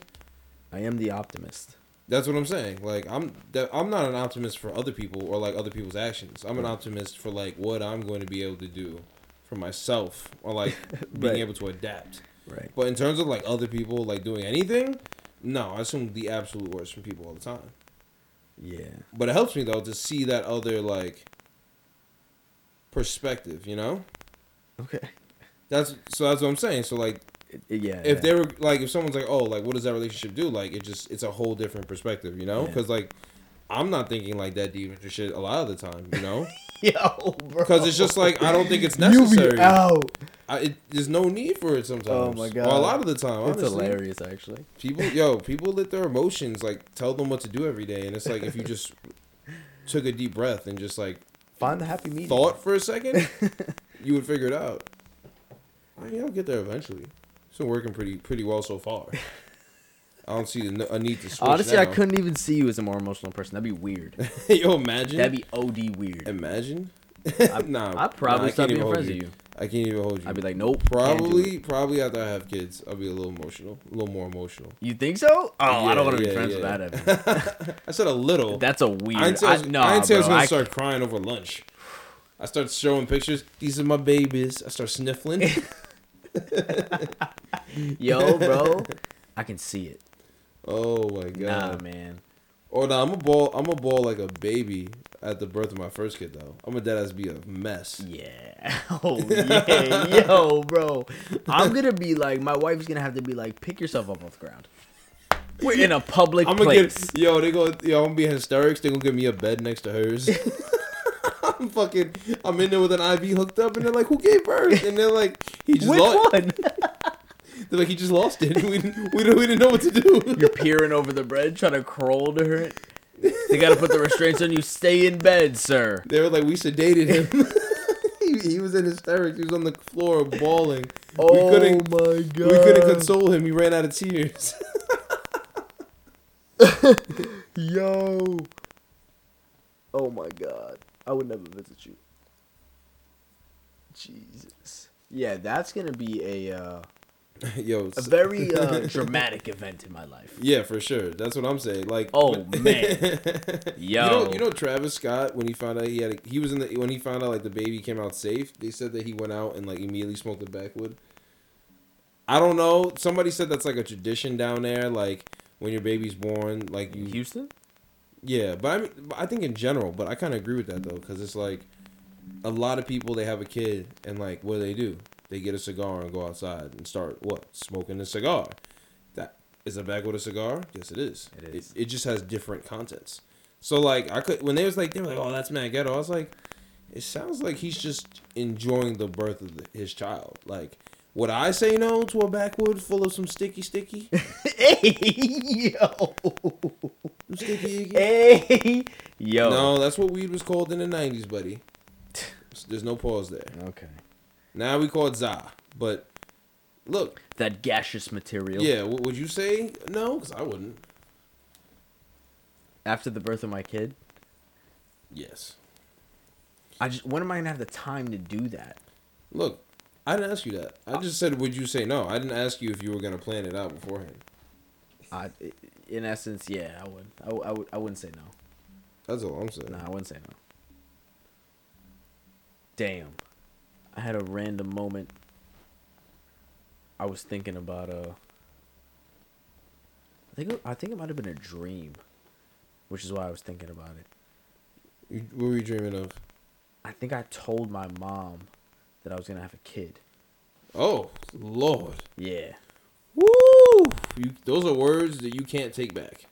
I am the optimist. That's what I'm saying. Like I'm, that I'm not an optimist for other people or like other people's actions. I'm an optimist for like what I'm going to be able to do for myself or like being able to adapt. Right. But in terms of like other people like doing anything, no, I assume the absolute worst from people all the time. Yeah. But it helps me though to see that other like perspective, you know? Okay. That's so that's what I'm saying. So like yeah. if yeah. they were like if someone's like, "Oh, like what does that relationship do?" like it just it's a whole different perspective, you know? Yeah. Cuz like I'm not thinking like that deep into shit a lot of the time, you know? Yo, bro. Cuz it's just like I don't think it's You be necessary. out. I, it, there's no need for it sometimes. Oh my God. Or a lot of the time, It's honestly. hilarious, actually. People, yo, people let their emotions like tell them what to do every day, and it's like if you just took a deep breath and just like Find the happy medium. thought for a second, you would figure it out. I mean, I'll get there eventually. It's been working pretty pretty well so far. I don't see the, a need to switch. Honestly, I couldn't even see you as a more emotional person. That'd be weird. yo, imagine. That'd be OD weird. imagine. I, Nah, I'd probably nah, stop can't being even hold friends you. with you. I can't even hold you. I'd be like, nope. can't do it. probably, probably after I have kids, I'll be a little emotional, a little more emotional. You think so? Oh, I don't want to be friends yeah. with that. I said a little. That's a weird. I didn't say I, was, no, I, I was gonna I- start crying over lunch. I start showing pictures. These are my babies. I start sniffling. Yo, bro, I can see it. oh my Nah, god. man. Oh, or no, I'm a ball. I'm a ball like a baby at the birth of my first kid though. I'm a dead ass be a mess. Yeah. Oh yeah, yo, bro. I'm gonna be like, my wife's gonna have to be like, pick yourself up off the ground. We're in a public I'm gonna place. get yo. They go yo. I'm gonna be hysterics. They gonna give me a bed next to hers. I'm fucking. I'm in there with an IV hooked up, and they're like, "Who gave birth?" And they're like, "He just Which lost." one? They're like, "He just lost it. We didn't. We didn't, we didn't know what to do." You're peering over the bread, trying to crawl to her. They gotta put the restraints on you. Stay in bed, sir. They were like, "We sedated him." he, he was in hysterics. He was on the floor bawling. Oh we couldn't. my god. We couldn't console him. He ran out of tears. Yo. Oh my god. I would never visit you. Jesus. Yeah, that's gonna be a uh, Yo, a very uh, dramatic event in my life. yeah, for sure. That's what I'm saying. Like, Oh, man. You Yo. know, you know Travis Scott when he found out he had a, he was in the when he found out like the baby came out safe. They said that he went out and like immediately smoked the backwood. I don't know. Somebody said that's like a tradition down there. Like when your baby's born, like you Houston? Yeah, but I mean, I think in general, but I kind of agree with that though, because it's like a lot of people they have a kid and like what do they do? They get a cigar and go outside and start what smoking a cigar. That is a bag with a cigar. Yes, it is. It is. It, just has different contents. So like I could when they was like they were like oh that's man ghetto. I was like, it sounds like he's just enjoying the birth of the, his child. Like. Would I say no to a backwood full of some sticky sticky? hey, yo. Sticky icky? Hey, yo. No, that's what weed was called in the '90s, buddy. There's no pause there. Okay. Now we call it za. But look, That gaseous material. yeah, w- would you say no? Because I wouldn't. After the birth of my kid, Yes. I just when am I gonna have the time to do that? Look, I didn't ask you that. I uh, just said, would you say no? I didn't ask you if you were gonna plan it out beforehand. I, in essence, yeah, I would. I, I would. I wouldn't say no. That's all I'm saying. No, I wouldn't say no. Damn, I had a random moment. I was thinking about uh. I think it- I think it might have been a dream, which is why I was thinking about it. What were you dreaming of? I think I told my mom that I was gonna have a kid. Oh Lord. Yeah. Woo! You, those are words that you can't take back.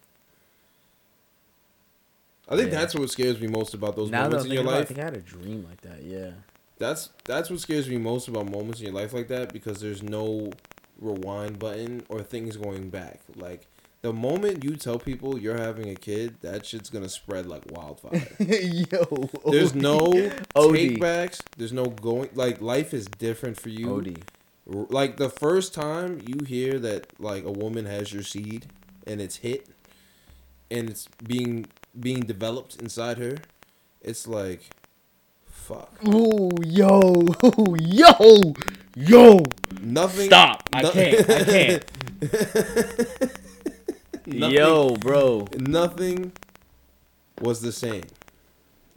I think Yeah. that's what scares me most about those now moments in your life. about I think I had a dream like that. Yeah. That's that's what scares me most about moments in your life like that because there's no rewind button or things going back. Like the moment you tell people you're having a kid, that shit's gonna spread like wildfire. Yo. There's no OD. take backs. There's no going. Like life is different for you. OD. Like the first time you hear that like a woman has your seed and it's hit and it's being being developed inside her, it's like fuck. Ooh, yo, yo, yo. Nothing. Stop. I can't. I can't. Nothing- Yo, bro. Nothing was the same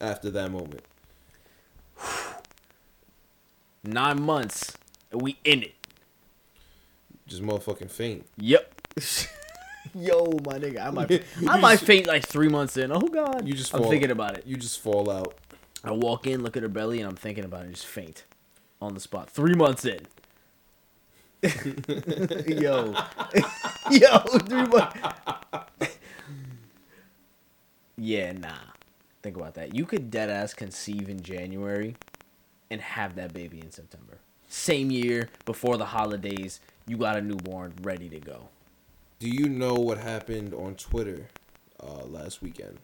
after that moment. Nine months. and We in it. Just motherfucking faint. Yep. Yo, my nigga, I might, I might faint like three months in. Oh God, You just I'm thinking about it. You just fall out. I walk in, look at her belly, and I'm thinking about it. Just faint on the spot. Three months in. yo, yo, three months. yeah, nah. Think about that. You could dead ass conceive in January, and have that baby in September. Same year before the holidays, you got a newborn ready to go. Do you know what happened on Twitter uh, last weekend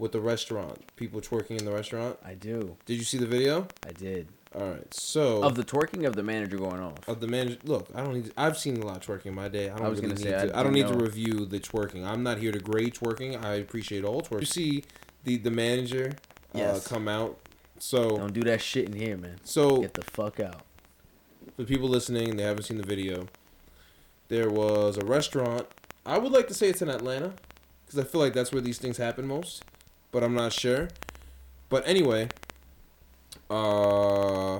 with the restaurant? People twerking in the restaurant. I do. Did you see the video? I did. All right. So Of the twerking of the manager going off. of the manager. Look, I don't need. I've seen a lot of twerking in my day. I don't I was really gonna need say, to. I I, don't need didn't to review the twerking. I'm not here to grade twerking. I appreciate all twerking. You see the the manager uh, Yes. come out So Don't do that shit in here, man. so Get the fuck out. for people listening, they haven't seen the video. There was a restaurant. I would like to say it's in Atlanta because I feel like that's where these things happen most, but I'm not sure. But anyway, uh,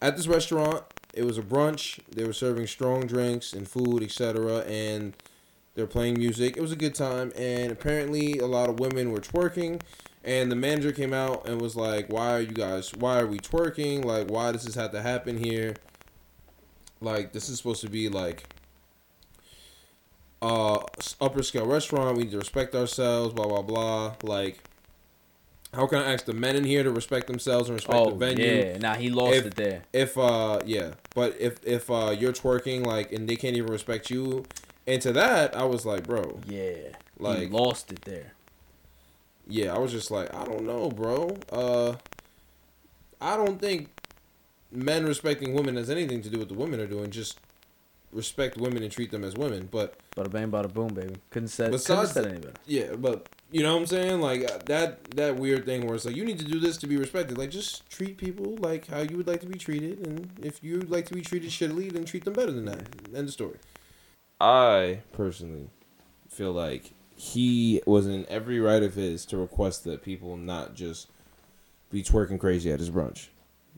at this restaurant, it was a brunch. They were serving strong drinks and food, etc. And they're playing music. It was a good time. And apparently, a lot of women were twerking. And the manager came out and was like, "Why are you guys? Why are we twerking? Like, why does this have to happen here? Like, this is supposed to be like." Uh upper scale restaurant we need to respect ourselves blah blah blah like how can i ask the men in here to respect themselves and respect the Oh venue yeah, nah, he lost If- it there. if uh yeah but if if uh you're twerking like and they can't even respect you and to that i was like bro Yeah, Like- he lost it there. yeah i was just like i don't know bro uh i don't think men respecting women has anything to do with the women are doing just respect women and treat them as women but Bada bang, bada boom, baby. Couldn't said, couldn't Besides said the- any better. Yeah, but you know what I'm saying? Like uh, that that weird thing where it's like you need to do this to be respected. Like just treat people like how you would like to be treated, and if you would like to be treated shittily, then treat them better than that. End of story. I personally feel like he was in every right of his to request that people not just be twerking crazy at his brunch.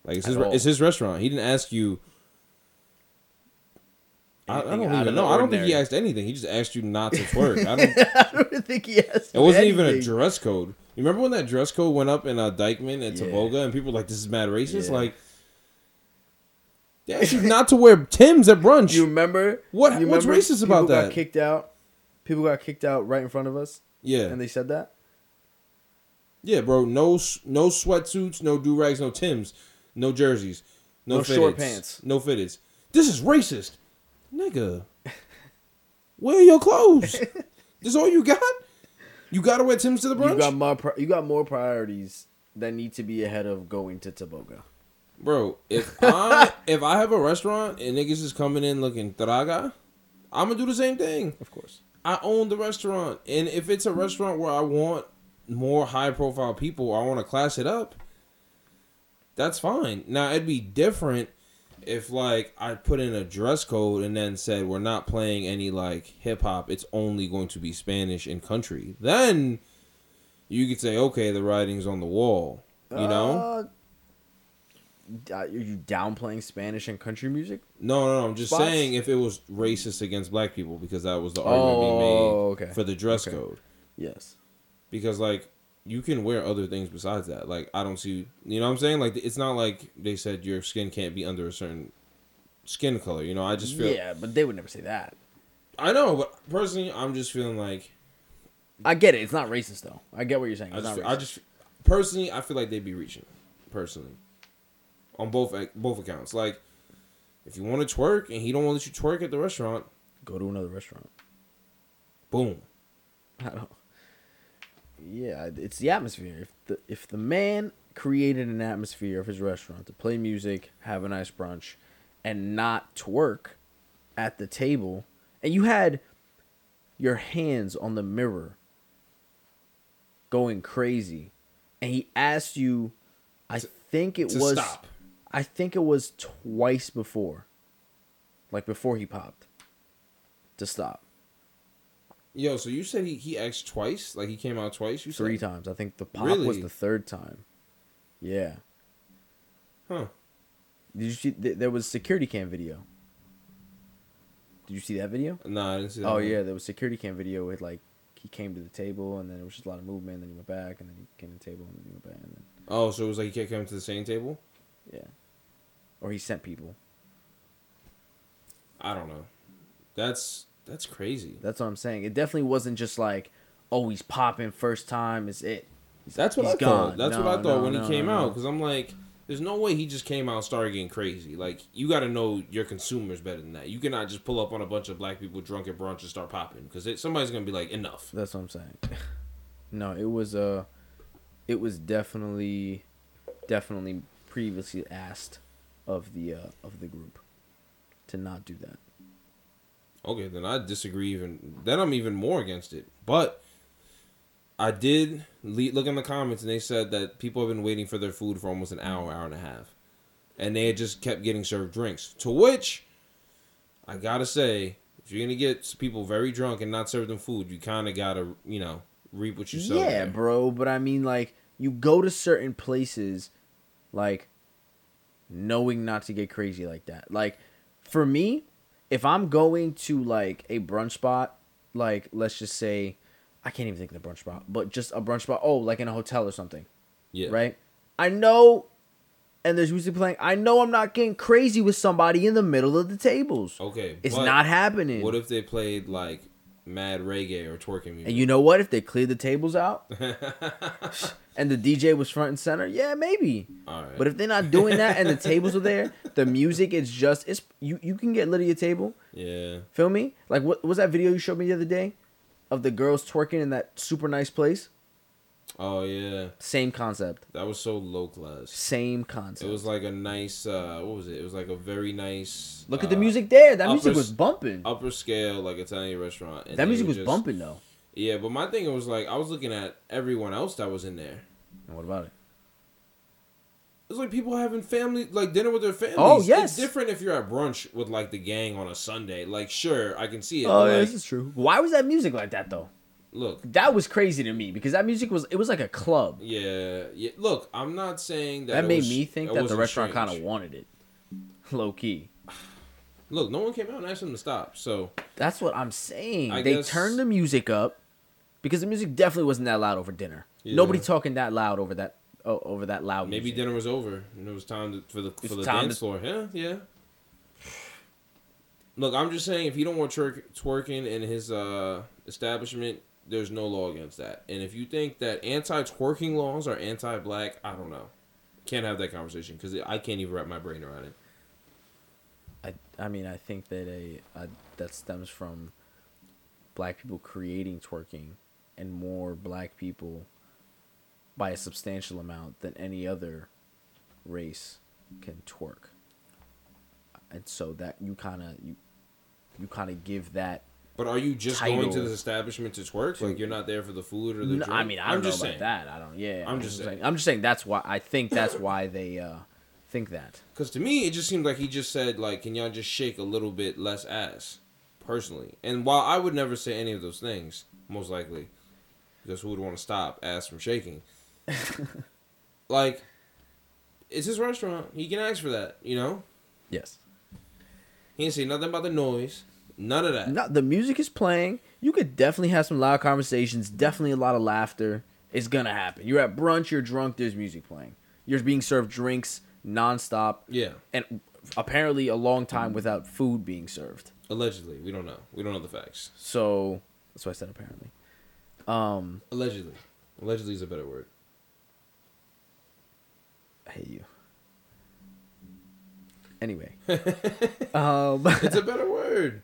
Like it's his, At all. it's his restaurant. He didn't ask you. I, I don't even know. I don't think he asked anything. He just asked you not to twerk. I don't. I don't think he asked. It wasn't even a dress code. You remember when that dress code went up in uh, Dyckman and Yeah. Taboga, and people were like, "This is mad racist." Yeah. Like, they asked you not to wear Tim's at brunch. You remember What- You what's remember racist about people that? Got kicked out. People got kicked out right in front of us, yeah, and they said that. yeah, bro. No, no sweatsuits, no do rags, no Tim's, no jerseys, no, No short pants. no fitteds. This is racist, nigga. Wear your clothes. this all you got? You gotta wear Tim's to the brunch, You got more. Pri- you got more priorities that need to be ahead of going to Toboga. bro. If I if I have a restaurant and niggas is coming in looking traga, I'm gonna do the same thing. Of course. I own the restaurant, and if it's a restaurant where I want more high profile people, I want to class it up. That's fine. Now it'd be different if like I put in a dress code and then said we're not playing any like hip hop. It's only going to be Spanish and country. Then you could say, okay, the writing's on the wall. You know? Uh, are you downplaying Spanish and country music? No, no, no. I'm just Spots? saying if it was racist against black people because that was the argument being Oh, made okay. for the dress Okay. code. Yes. because like you can wear other things besides that. Like I don't see, you know what I'm saying? Like it's not like they said your skin can't be under a certain skin color. You know, I just feel Yeah, but they would never say that. I know, but personally, I'm just feeling like I get it. It's not racist though. I get what you're saying. I just, not I just personally, I feel like they'd be reaching personally on both eh, both accounts. Like if you want to twerk and he don't want to let you twerk at the restaurant, go to another restaurant. boom. I don't. Yeah, it's the atmosphere. If the if the man created an atmosphere of his restaurant to play music, have a nice brunch, and not twerk at the table, and you had your hands on the mirror going crazy, and he asked you, I think it to was, stop. I think it was twice before, like before he popped, to stop. Yo, so you said he, he asked twice? Like he came out twice? You three said? times. I think the pop was the third time. Yeah. Huh. Did you see? Th- there was security cam video. Did you see that video? Nah, I didn't see that. Oh one. yeah, there was security cam video with like he came to the table and then it was just a lot of movement. And then he went back and then he came to the table and then he went back and then Oh, so it was like he kept coming to the same table? yeah, or he sent people. I don't know. That's that's crazy. That's what I'm saying. It definitely wasn't just like, oh, he's popping first time. Is it? He's, That's what I thought. That's No, what I thought no, when no, he came no, out. no. Because I'm like, there's no way he just came out and started getting crazy. Like, you got to know your consumers better than that. You cannot just pull up on a bunch of black people drunk at brunch and start popping. Because somebody's going to be like, enough. That's what I'm saying. no, it was uh it was definitely definitely previously asked of the uh of the group to not do that. Okay, then I disagree even. Then I'm even more against it. But I did le- look in the comments, and they said that people have been waiting for their food for almost an hour, hour and a half, and they had just kept getting served drinks. To which, I gotta say, if you're gonna get people very drunk and not serve them food, you kind of gotta, you know, reap what you sow. Yeah, there. bro, but I mean like you go to certain places like knowing not to get crazy like that. Like for me, if I'm going to like a brunch spot, like let's just say I can't even think of the brunch spot, but just a brunch spot, oh, like in a hotel or something, Yeah. right? I know and there's music playing. I know I'm not getting crazy with somebody in the middle of the tables. Okay. It's not happening. What if they played like mad reggae or twerking music? and you know what? If they cleared the tables out and the DJ was front and center, yeah, maybe. All right. But if they're not doing that and the tables are there, the music is just it's you you can get lit at your table. yeah. Feel me? Like what was that video you showed me the other day of the girls twerking in that super nice place? Oh yeah. Same concept. That was so low class. Same concept. It was like a nice. uh What was it? It was like a very nice. Look at the uh, music there. That music was bumping. Upper scale like Italian restaurant. and That music was just- bumping though. Yeah, but my thing was like I was looking at everyone else that was in there. And What about it? It's like people having family like dinner with their families. Oh, yes. It's different if you're at brunch with like the gang on a Sunday. Like sure, I can see it. Oh, but, yeah, like, this is true. Why was that music like that though? Look, That was crazy to me because that music was it was like a club. yeah, yeah. Look, I'm not saying that. That made was- me think that the restaurant kind of wanted it. Low key. Look, no one came out and asked them to stop. So That's what I'm saying. I they guess- turned the music up because the music definitely wasn't that loud over dinner. Yeah. Nobody talking that loud over that oh, over that loud. maybe music. dinner was over and it was time to, for the for the dance to- floor. Yeah, yeah. Look, I'm just saying if you don't want twerk, twerking in his uh, establishment, there's no law against that. And if you think that anti-twerking laws are anti-black, I don't know. Can't have that conversation because I can't even wrap my brain around it. I I mean I think that a, a that stems from black people creating twerking and more black people by a substantial amount than any other race can twerk. And so that you kind of you you kind of give that But are you just going to Title. this establishment to twerk? Like you're not there for the food or the No, drink? I mean, I I'm know just saying. that. I don't. Yeah, I'm just saying. I'm just saying that's why I think that's why they uh, think that. Because to me, it just seemed like he just said, like, can y'all just shake a little bit less ass? Personally. And while I would never say any of those things, most likely, because who would want to stop ass from shaking? like, it's his restaurant. He can ask for that, you know? Yes. He didn't say nothing about the noise. None of that. No, the music is playing. You could definitely have some loud conversations. Definitely a lot of laughter. It's gonna happen. You're at brunch. You're drunk. There's music playing. You're being served drinks nonstop, Yeah. and apparently a long time without food being served. Allegedly. We don't know. We don't know the facts. So that's why I said apparently. Um, Allegedly. Allegedly is a better word. I hate you. Anyway, um, It's a better word.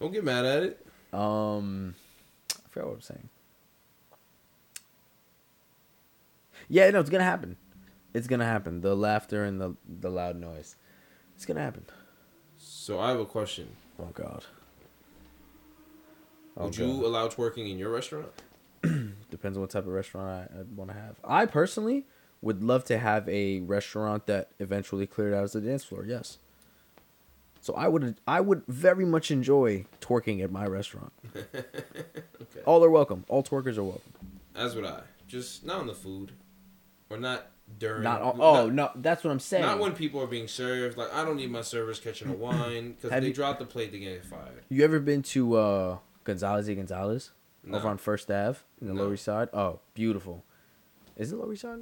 Don't get mad at it. Um, I forgot what I'm saying. Yeah, no, it's gonna happen. It's gonna happen. The laughter and the the loud noise. It's gonna happen. So I have a question. Oh God. Oh, Would God. you allow twerking in your restaurant? Depends on what type of restaurant I, I want to have. I personally would love to have a restaurant that eventually cleared out as a dance floor. Yes. So I would I would very much enjoy twerking at my restaurant. Okay. All are welcome. All twerkers are welcome. As would I. Just not on the food, or not during. Not all, oh not, no, that's what I'm saying. Not when people are being served. Like I don't need my servers catching a wine because they you- drop the plate to get fired. You ever been to uh, Gonzalez y Gonzalez over on First Ave in the No. Lower East Side? Oh, beautiful. Is it Lower East Side?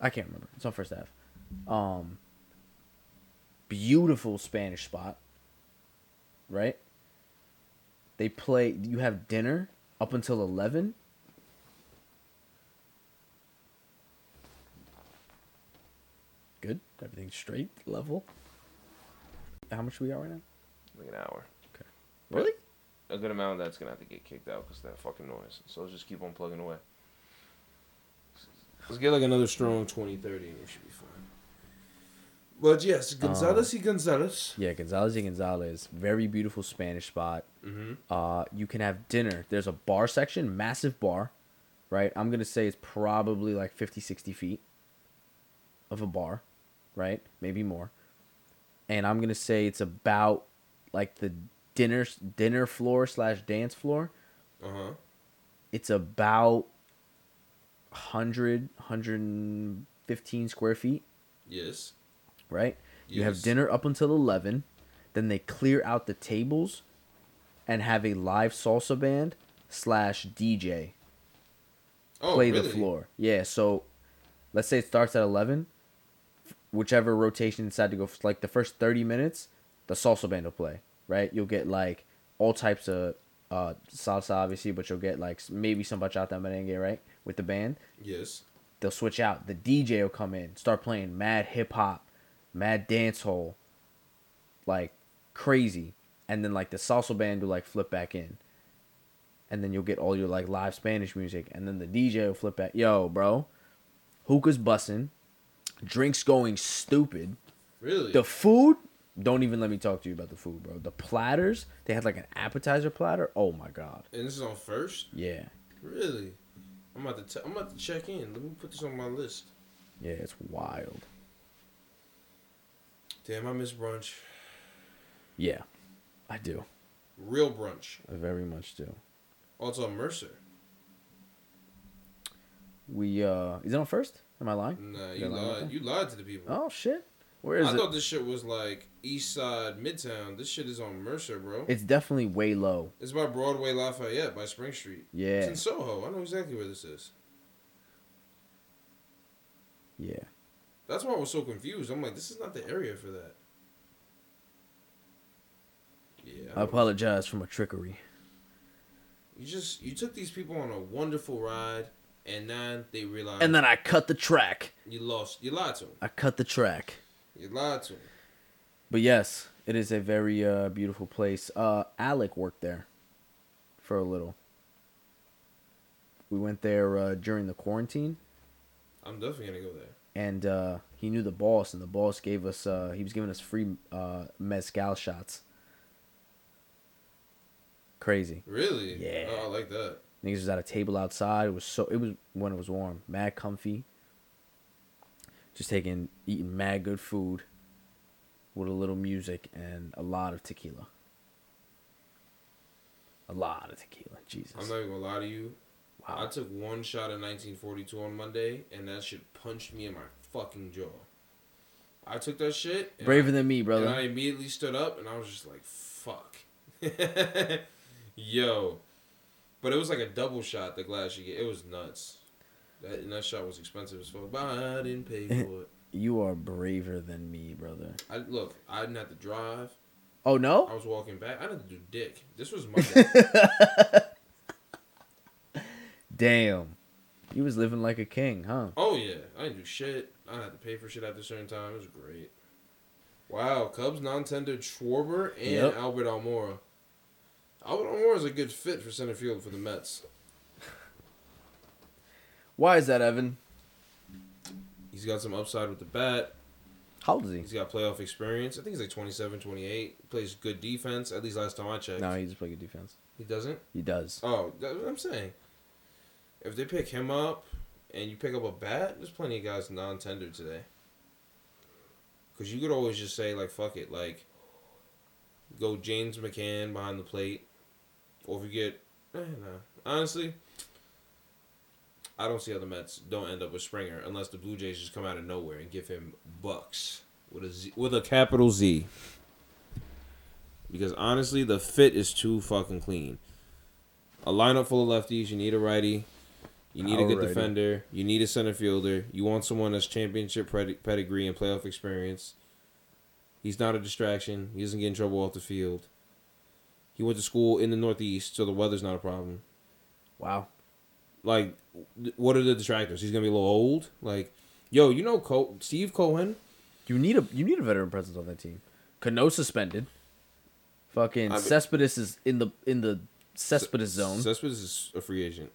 I can't remember. It's on First Ave. Um, beautiful Spanish spot. Right. They play. You have dinner up until eleven. Good. Everything's straight level. How much we got right now? Like an hour. Okay. Really? A good amount of that's gonna have to get kicked out because that fucking noise. So let's just keep on plugging away. Let's get like another strong 20, 30 and we should be fine. But yes, Gonzalez y Gonzalez. Yeah, Gonzalez y Gonzalez, very beautiful Spanish spot. Mm-hmm. Uh, you can have dinner. There's a bar section, massive bar, right? I'm gonna say it's probably like 50, 60 feet of a bar, right? Maybe more. And I'm gonna say it's about like the dinner dinner floor slash dance floor. Uh huh. It's about 100, 115 square feet, Yes. Right? You have dinner up until 11. Then they clear out the tables and have a live salsa band slash DJ Oh, play really? the floor. Yeah, so let's say it starts at 11. Whichever rotation decide to go, like the first 30 minutes, the salsa band will play, right? You'll get like all types of uh, salsa, obviously, but you'll get like maybe some bachata merengue, right? With the band. Yes. They'll switch out. The DJ will come in, start playing mad hip hop, mad dancehall, like crazy. And then like the salsa band will like flip back in. And then you'll get all your like live Spanish music. And then the DJ will flip back. Yo, bro. Hookah's bussing. Drinks going stupid. Really? The food, don't even let me talk to you about the food, bro. The platters, they had like an appetizer platter. Oh my god. and this is on first. Yeah. Really? I'm about to. T- I'm about to check in. Let me put this on my list. Yeah, it's wild. Damn, I miss brunch. Yeah. I do. Real brunch. I very much do. Also, Mercer. We uh is it on first? Am I lying? Nah, you lied. You lied to the people. Oh shit. Where is it? I it? thought this shit was like East Side, Midtown. This shit is on Mercer, bro. It's definitely way low. It's by Broadway Lafayette by Spring Street. Yeah. It's in Soho. I know exactly where this is. Yeah. That's why I was so confused. I'm like, this is not the area for that. Yeah. I apologize for my trickery. You just you took these people on a wonderful ride, and then they realized. And then I cut the track. you lost. You lied to them. I cut the track. You lied to them. But yes, it is a very uh beautiful place. Uh Alec worked there for a little. We went there uh during the quarantine I'm definitely gonna go there. And uh he knew the boss and the boss gave us uh he was giving us free uh mezcal shots. Crazy. Really? Yeah. Oh, I like that. Niggas was at a table outside. It was so it was when it was warm, mad comfy. Just taking eating mad good food with a little music and a lot of tequila. A lot of tequila. Jesus. I'm not even gonna lie to you. I took one shot of 1942 on Monday, and that shit punched me in my fucking jaw. I took that shit. Braver I- than me, brother. And I immediately stood up, and I was just like, "Fuck, yo!" But it was like a double shot. The glass you get, it was nuts. That and that shot was expensive as fuck, but I didn't pay for it. You are braver than me, brother. I look, I didn't have to drive. Oh no! I was walking back. I didn't do dick. This was Monday. Damn. You was living like a king, huh? oh yeah, I didn't do shit. I have to pay for shit at a certain time. It was great. Wow, Cubs non-tendered Schwarber and Yep. Albert Almora. Albert Almora is a good fit for center field for the Mets. Why is that, Evan? He's got some upside with the bat. How old is he? He's got playoff experience. I think he's like 27, 28. Plays good defense, at least last time I checked. No, he just play good defense. He doesn't? He does. Oh, that's what I'm saying. If they pick him up and you pick up a bat, there's plenty of guys non-tender today. Because you could always just say, like, fuck it. Like, go James McCann behind the plate. Or if you get... Eh, no. Honestly, I don't see how the Mets don't end up with Springer unless the Blue Jays just come out of nowhere and give him bucks with a Z, with a capital Z. Because honestly, the fit is too fucking clean. A lineup full of lefties. You need a righty. You need a good defender. You need a center fielder. You want someone that's championship pedi- pedigree and playoff experience. He's not a distraction. He doesn't get in trouble off the field. He went to school in the Northeast, so the weather's not a problem. Wow. Like, what are the distractors? He's gonna be a little old. Like, yo, you know, Co- Steve Cohen. You need a you need a veteran presence on that team. Cano suspended. Fucking I mean- Cespedes is in the in the Cespedes zone. Cespedes is a free agent.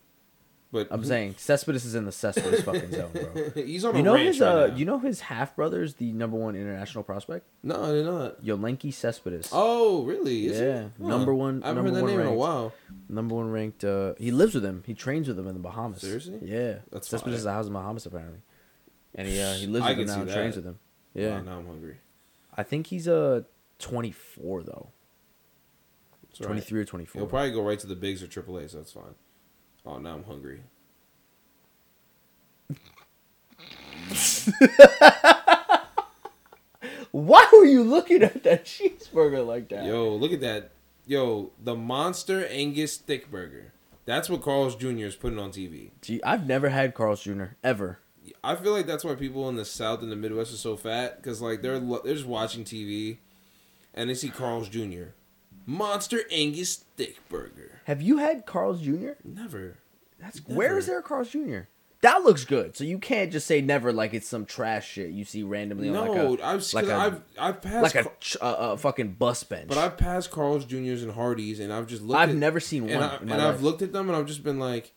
But I'm saying Cespedes is in the Cespedes fucking zone, bro. he's on You know his right uh, now. you know his half brother is the number one international prospect, No, they're not. Yoelqui Cespedes. Oh, really? Is Yeah, it? number one- I haven't number heard that one name in a while. Number one ranked. Uh, he lives with him. He trains with him in the Bahamas. Seriously? Yeah. That's Cespedes has a house in the Bahamas apparently, and he uh, he lives with him now and trains with him. Yeah. Now I'm hungry. I think he's uh 24 though. It's all right. 23 or 24. He'll probably go right to the bigs or AAA, so that's fine. Oh, now I'm hungry. Why were you looking at that cheeseburger like that? Yo, look at that. Yo, the Monster Angus Thick Burger. That's what Carl's Jr. is putting on TV. Gee, I've never had Carl's Jr. ever. I feel like that's why people in the South and the Midwest are so fat because like they're they're just watching TV, and they see Carl's Jr. Monster Angus Thick Burger. Have you had Carl's Jr.? Never. That's Never. where is there a Carl's Jr. That looks good. So you can't just say never like it's some trash shit you see randomly on No, like a I've like a I've I've passed like a, a, a uh, uh, fucking bus bench. but I've passed Carl's Juniors and Hardee's, and I've just looked. I've at, never seen one and, I, and. I've looked at them, and I've just been like,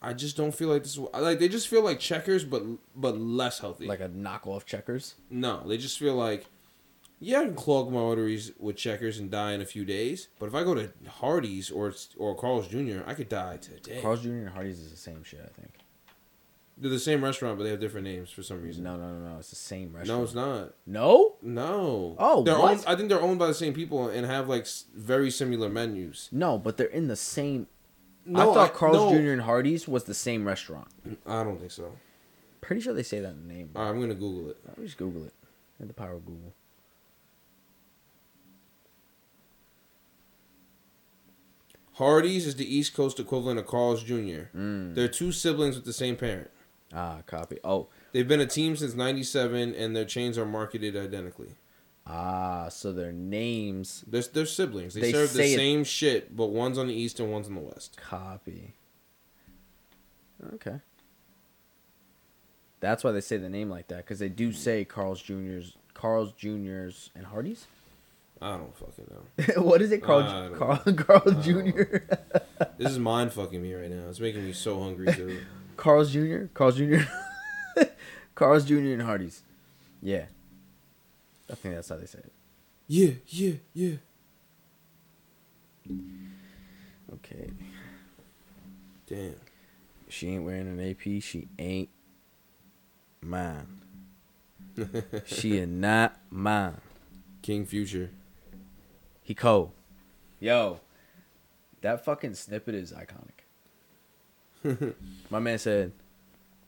I just don't feel like this. Is, like they just feel like checkers, but but less healthy. like a knockoff checkers. no, they just feel like, yeah, I can clog my arteries with checkers and die in a few days. But if I go to Hardee's or or Carl's Jr., I could die today. Carl's Jr. and Hardee's is the same shit, I think. They're the same restaurant, but they have different names for some reason. No, no, no, no. It's the same restaurant. No, it's not. No? No. Oh, they're what? owned. I think they're owned by the same people and have like very similar menus. No, but they're in the same. No, I thought I- Carl's no. Jr. and Hardee's was the same restaurant. I don't think so. Pretty sure they say that in the name. All right, I'm gonna Google it. Me just Google it. At the power of Google. Hardee's is the East Coast equivalent of Carl's Jr. Mm. They're two siblings with the same parent. Ah, copy. Oh, They've been a team since '97, and their chains are marketed identically. ah. So their names They're, they're siblings. They, They serve the say it- same shit, but one's on the east and one's on the west. copy. Okay. That's why they say the name like that because they do say Carl's Junior's, Carl's Junior's, and Hardee's. I don't fucking know. what is it, Carl? Don't Carl, Junior. This is mind fucking me right now. It's making me so hungry too. Carl's Jr. Carl's Jr. Carl's Jr. and Hardee's. Yeah. I think that's how they say it. yeah, yeah, yeah. Okay. Damn. She ain't wearing an AP. She ain't mine. she is not mine. King Future. He cold. Yo. That fucking snippet is iconic. My man said,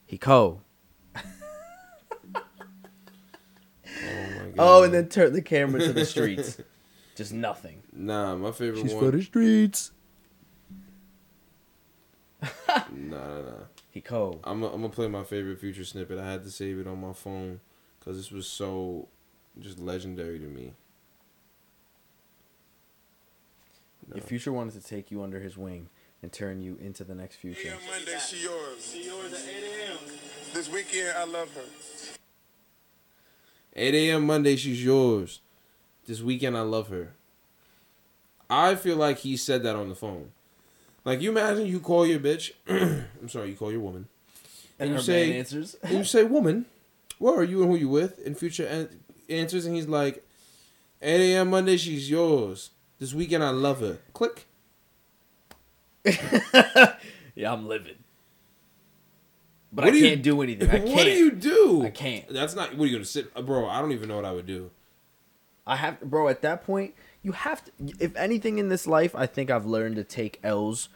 he cold. Oh my god. Oh, and then turn the camera to the streets. Just nothing. Nah, my favorite She's one. for the streets. Nah, nah, nah. He cold. I'm gonna play my favorite future snippet. I had to save it on my phone because this was so just legendary to me. No. If Future wanted to take you under his wing and turn you into the next Future. Yeah, Monday, she yours. She yours at 8 a.m. This weekend, I love her. 8 a.m. Monday, she's yours. This weekend, I love her. I feel like he said that on the phone. Like, you imagine you call your bitch. I'm sorry, you call your woman. And you her say- man answers. And you say, woman, where are you and who are you with? And Future an- answers, and he's like, 8 a.m. Monday, she's yours. This weekend, I love her. Click. yeah, I'm living. But What I can't do anything. I can't. What do you do? I can't. That's not. What are you gonna sit, bro? I don't even know what I would do. I have, bro. At that point, you have to. If anything in this life, I think I've learned to take L's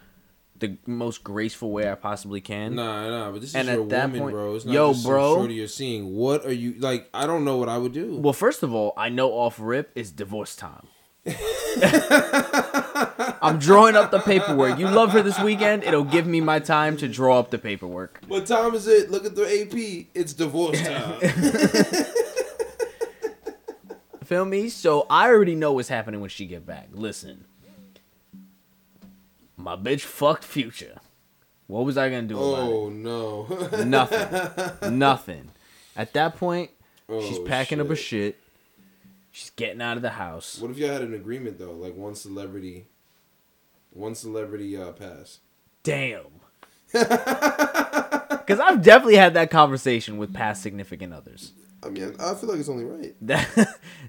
the most graceful way I possibly can. Nah, nah. But this is And your that woman, point- bro. It's not Yo, just some shorty you're seeing. What are you like? I don't know what I would do. Well, first of all, I know off rip is divorce time. I'm drawing up the paperwork. You love her this weekend? It'll give me my time to draw up the paperwork. what time is it? Look at the AP. It's divorce time. Feel me? So I already know what's happening when she get back. Listen, my bitch fucked Future. What was I gonna do oh no. Nothing. Nothing. At that point, she's Oh, packing up her shit. She's getting out of the house. What if y'all had an agreement though? Like one celebrity, one celebrity uh pass. Damn. Because I've definitely had that conversation with past significant others. I mean, I feel like it's only right. That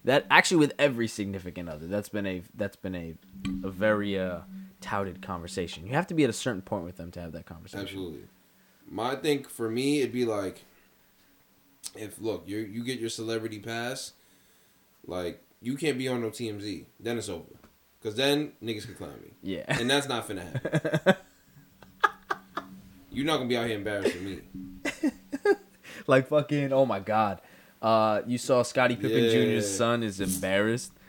that actually with every significant other, that's been a that's been a a very uh, touted conversation. You have to be at a certain point with them to have that conversation. Absolutely. My think for me, it'd be like, if look, you you get your celebrity pass, like you can't be on no TMZ. Then it's over, cause then niggas can clown me, Yeah. and that's not finna happen. You're not gonna be out here embarrassing me. like fucking oh my god. Uh you saw Scottie Pippen Yeah. Jr.'s son is embarrassed.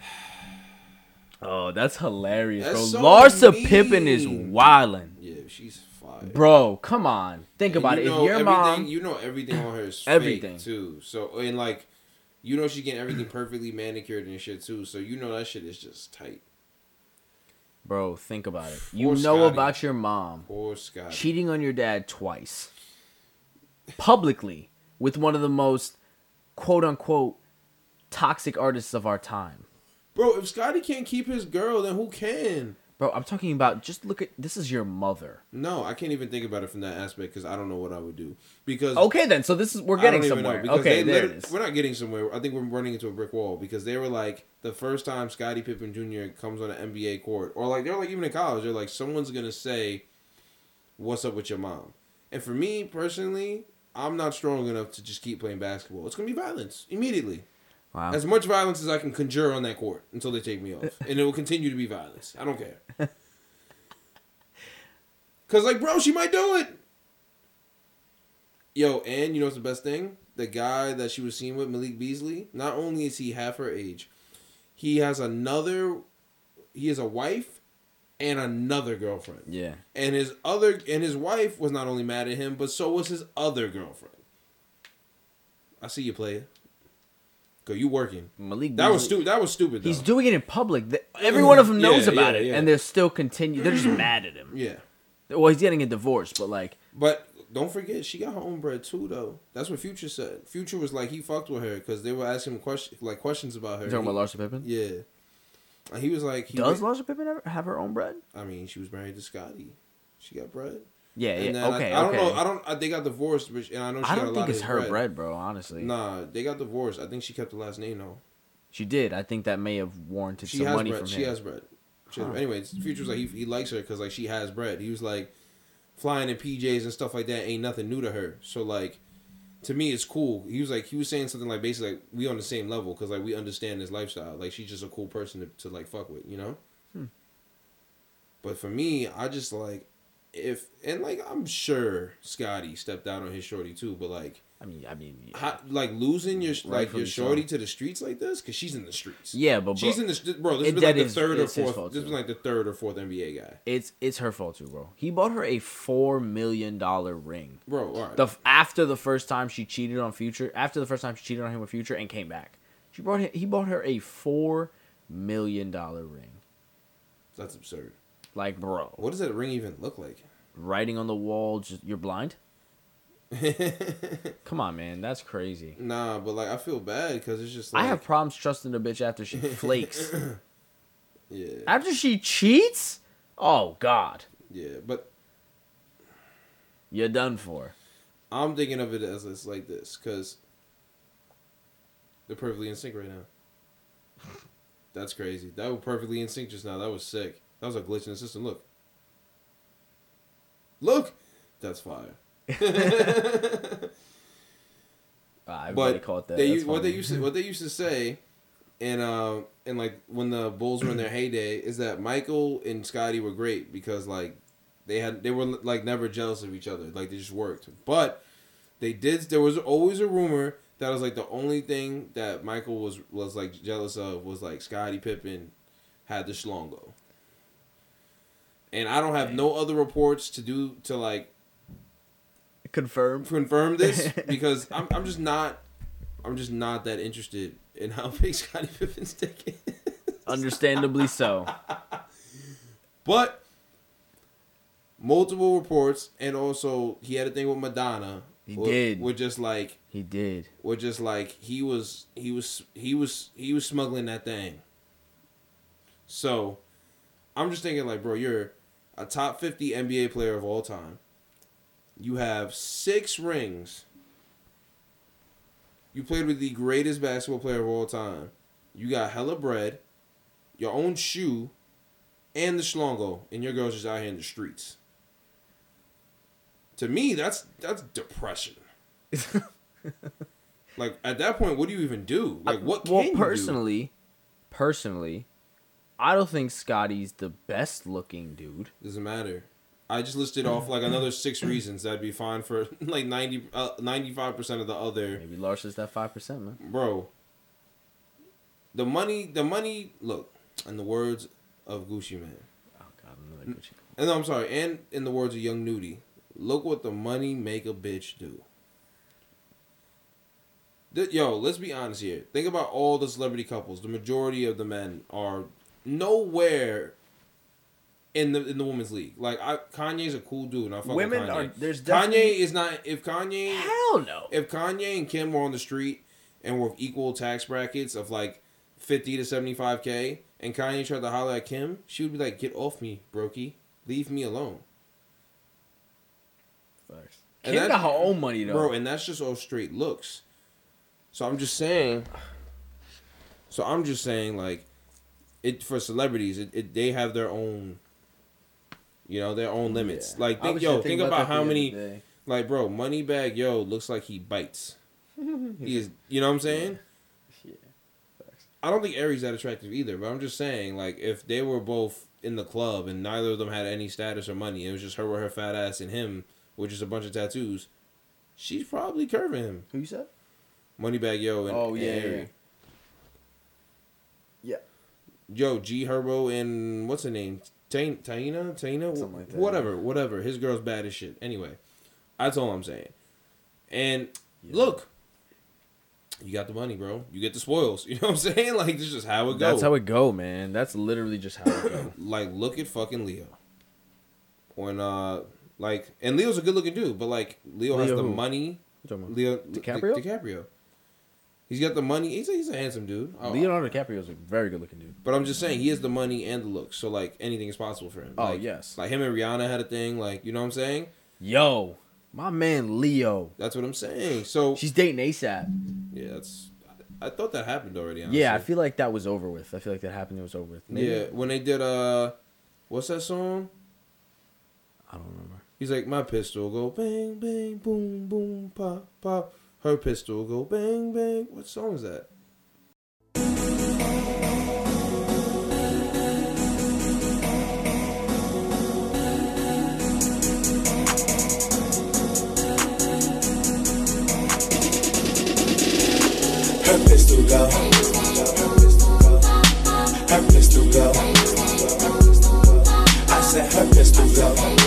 Oh, that's hilarious, That's bro. so Larsa Pippen is mean. wildin'. Yeah, she's fire. Bro, come on. Think And about you it. If your mom you know everything on her is Everything. everything too. So and like, you know she getting everything perfectly manicured and shit too. So you know that shit is just tight. Bro, think about it. You Poor know Scottie. about your mom Poor Scott. cheating on your dad twice. Publicly with one of the most quote unquote toxic artists of our time. Bro, if Scottie can't keep his girl, then who can? Bro, I'm talking about just look at this is your mother. No, I can't even think about it from that aspect because I don't know what I would do. Because Okay then, so this is we're getting somewhere. Okay, there it is. We're not getting somewhere. I think we're running into a brick wall because they were like the first time Scottie Pippen Jr. comes on an NBA court, or like they're like even in college, they're like someone's gonna say, "What's up with your mom?" And for me personally, I'm not strong enough to just keep playing basketball. It's gonna be violence immediately. Wow. As much violence as I can conjure on that court until they take me off, and it will continue to be violence. I don't care. Cause like, bro, she might do it. Yo, and you know what's the best thing? The guy that she was seen with, Malik Beasley. Not only is he half her age, he has another. He has a wife, and another girlfriend. Yeah. And his other and his wife was not only mad at him, but so was his other girlfriend. I see you play. Go, you working? Malik That was stupid. That was stupid. Though. He's doing it in public. Every one of them knows Yeah, about yeah, it, yeah. and they're still continue. They're just mad at him. Yeah, Well, he's getting a divorce, but like, but don't forget she got her own bread too, though. That's what Future said. Future was like he fucked with her because they were asking him question like questions about her. you talking about Larsa Pippen? Yeah, and he was like, he Does Larsa Pippen ever have her own bread? I mean, she was married to Scottie. She got bread. Yeah, And yeah. Okay, I, I don't know. I don't. I, they got divorced, but and I know she I got don't think it's her bread. bread, bro. Honestly, Nah, they got divorced. I think she kept the last name though. she did. I think that may have warranted She some money bread. from She him. has bread. She has, Huh. Anyways, Future's like he, he likes her because like she has bread. He was like flying in PJs and stuff like that ain't nothing new to her. So like to me it's cool. He was like he was saying something like basically like we on the same level because like we understand his lifestyle. Like she's just a cool person to, to like fuck with, you know. Hmm. But for me, I just like if and like I'm sure Scottie stepped out on his shorty too, but like. I mean, I mean, yeah, How, like losing your like your shorty so. to the streets like this because she's in the streets. yeah but bro, She's in the bro. This it- been like the is- third or fourth. This was like the third or fourth NBA guy. it's it's her fault too, bro. He bought her a four million dollar ring. Bro, all right. The after the first time she cheated on Future, after the first time she cheated on him with Future and came back, she brought him, he bought her a four million dollar ring. That's absurd. Like, bro, What does that ring even look like? writing on the wall, just you're blind. Come on, man, that's crazy. nah, but like I feel bad because it's just like I have problems trusting the bitch after she flakes. yeah, after she cheats, oh god, yeah. But you're done for. I'm thinking of it as it's like this because they're perfectly in sync right now. That's crazy. That was perfectly in sync just now. That was sick. That was a glitch in the system. Look. Look. That's fire. Ah, but caught that. They, That's what they used to what they used to say, and um and like when the Bulls were in their heyday, is that Michael and Scottie were great because like they had they were like never jealous of each other, like they just worked. But they did. There was always a rumor that was like the only thing that Michael was was like jealous of was like Scottie Pippen had the schlongo. And I don't have no other reports to do to like confirm confirm this because I'm, I'm just not I'm just not that interested in how big Scottie Pippen's dick is. Understandably so. But multiple reports and also he had a thing with Madonna. He were- did. Were just like He did. were just like he was he was he was he was smuggling that thing. So I'm just thinking like, bro, you're a top 50 NBA player of all time. You have six rings. You played with the greatest basketball player of all time. You got hella bread, your own shoe, and the schlongo, and your girl's just out here in the streets. To me, that's that's depression. like at that point, what do you even do? Like what can well, you do? personally, personally, I don't think Scottie's the best looking dude. Doesn't matter. I just listed off like another six reasons that'd be fine for like 90 uh, 95 percent of the other Maybe Lars is that five percent, man. bro. The money, the money. Look, in the words of Gucci Mane, Oh God, another Gucci. and I'm sorry, and in the words of Young Nudy, look what the money make a bitch do. Yo, let's be honest here. Think about all the celebrity couples. The majority of the men are nowhere in the in the women's league. Like I, Kanye's a cool dude, and I fuck Women with Kanye. are- there's Kanye is not. If Kanye, Hell no. if Kanye and Kim were on the street and were of equal tax brackets of like fifty to seventy five k, and Kanye tried to holler at Kim, she would be like, "Get off me, brokey. Leave me alone." And Kim that- got her own money though. bro and that's just all straight looks so i'm just saying so i'm just saying like it for celebrities it, it they have their own you know their own limits Yeah. like think yo think thinking about how many like bro Moneybagg Yo looks like he bites he is you know what i'm saying Yeah. I don't think Aries that attractive either, but I'm just saying, like, if they were both in the club and neither of them had any status or money, it was just her with her fat ass and him with just a bunch of tattoos, she's probably curving him. Who you said? Moneybagg Yo and, Oh, and yeah, yeah, Ari. Yeah. Yo, G Herbo and what's her name? Tain- Taina? Taina? Something like that, Whatever, whatever. His girl's bad as shit. Anyway, that's all I'm saying. And Yeah. look, you got the money, bro. You get the spoils. You know what I'm saying? Like, this is just how it goes. That's how it go, man. That's literally just how it go. like look at fucking Leo. When uh like and Leo's a good looking dude, but like Leo, has the who? money. You talking about? Leo DiCaprio? Di- DiCaprio. He's got the money. He's a, he's a handsome dude. Oh, Leonardo DiCaprio is a very good looking dude. But I'm just saying he has the money and the looks, so like anything is possible for him. Oh, Like- yes. Like him and Rihanna had a thing. Like you know what I'm saying? Yo, my man Leo. That's what I'm saying. So She's dating ASAP. yeah, that's. I thought that happened already. Honestly. Yeah, I feel like that was over with. I feel like that happened. It was over with. Maybe- Yeah, when they did uh, what's that song? I don't remember. He's like, my pistol go bang bang boom boom pop pop. Her pistol go bang bang. What song is that? Her pistol go. Her pistol go. I said her pistol go.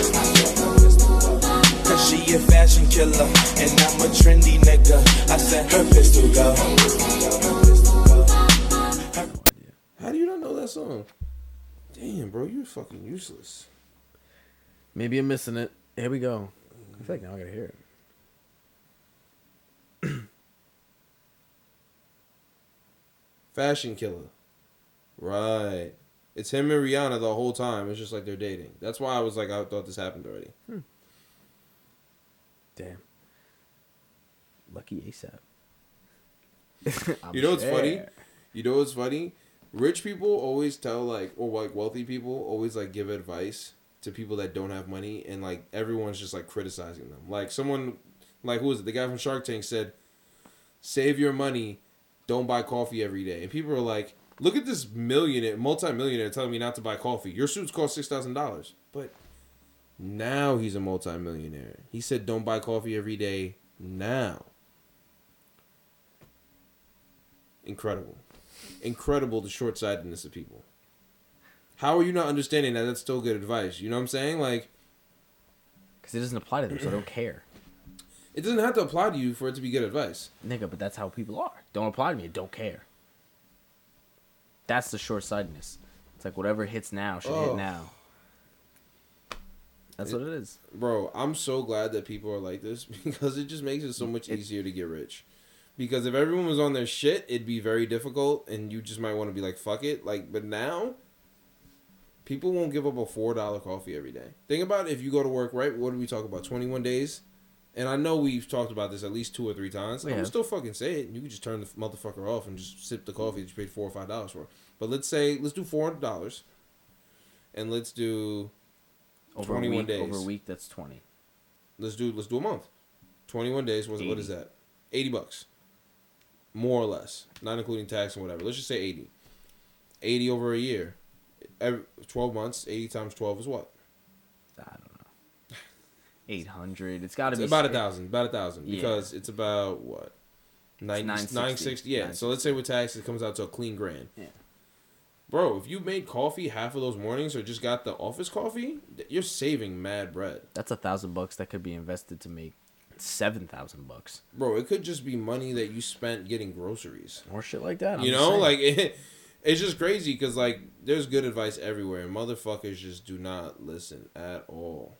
Cause she a fashion killer and I'm a trendy nigga. I said her pistol go. How do you not know that song? Damn, bro, you're fucking useless. Maybe I'm missing it. Here we go. I feel like now I gotta hear it. Fashion killer. Right. It's him and Rihanna the whole time. It's just like they're dating. That's why I was like, I thought this happened already. Hmm. Damn. Lucky ASAP. You know what's funny? You know what's funny? Rich people always tell like, or like wealthy people always like give advice to people that don't have money, and like everyone's just like criticizing them. Like someone, like who was it? The guy from Shark Tank said, "Save your money, don't buy coffee every day." And people are like, "Look at this millionaire, multi-millionaire telling me not to buy coffee. Your suits cost six thousand dollars, but now he's a multi-millionaire. He said, "Don't buy coffee every day." Now, incredible incredible the short sightedness of people. How are you not understanding that that's still good advice? You know what I'm saying? Like, Because it doesn't apply to them, so I don't care. it doesn't have to apply to you for it to be good advice. Nigga, but that's how people are. Don't apply to me. Don't care. That's the short sightedness. It's like whatever hits now should Oh. hit now. That's what it is. Bro, I'm so glad that people are like this because it just makes it so much easier to get rich. Because if everyone was on their shit, it'd be very difficult and you just might want to be like, fuck it. Like, but now, People won't give up a four dollar coffee every day. Think about if you go to work, right? What do we talk about? Twenty one days. And I know we've talked about this at least two or three times. We I'm still fucking say it. You can just turn the motherfucker off and just sip the coffee that you paid four or five dollars for. But let's say let's do four hundred dollars, and let's do Over 21 a week, days. Over a week, that's twenty. let's do let's do a month. Twenty one days. What's, what is that? Eighty bucks, more or less, not including tax and whatever. Let's just say eighty. Eighty over a year, every twelve months. Eighty times twelve is what? I don't know. Eight hundred. It's got to be about a thousand. About a thousand Yeah. because it's about what. 90, 960. 960. Yeah. So let's say with taxes it comes out to a clean grand. Yeah. Bro, if you made coffee half of those mornings or just got the office coffee, you're saving mad bread. That's a thousand bucks that could be invested to make seven thousand bucks Bro, it could just be money that you spent getting groceries. or shit like that. you know, like it, it's just crazy because like there's good advice everywhere, and motherfuckers just do not listen at all.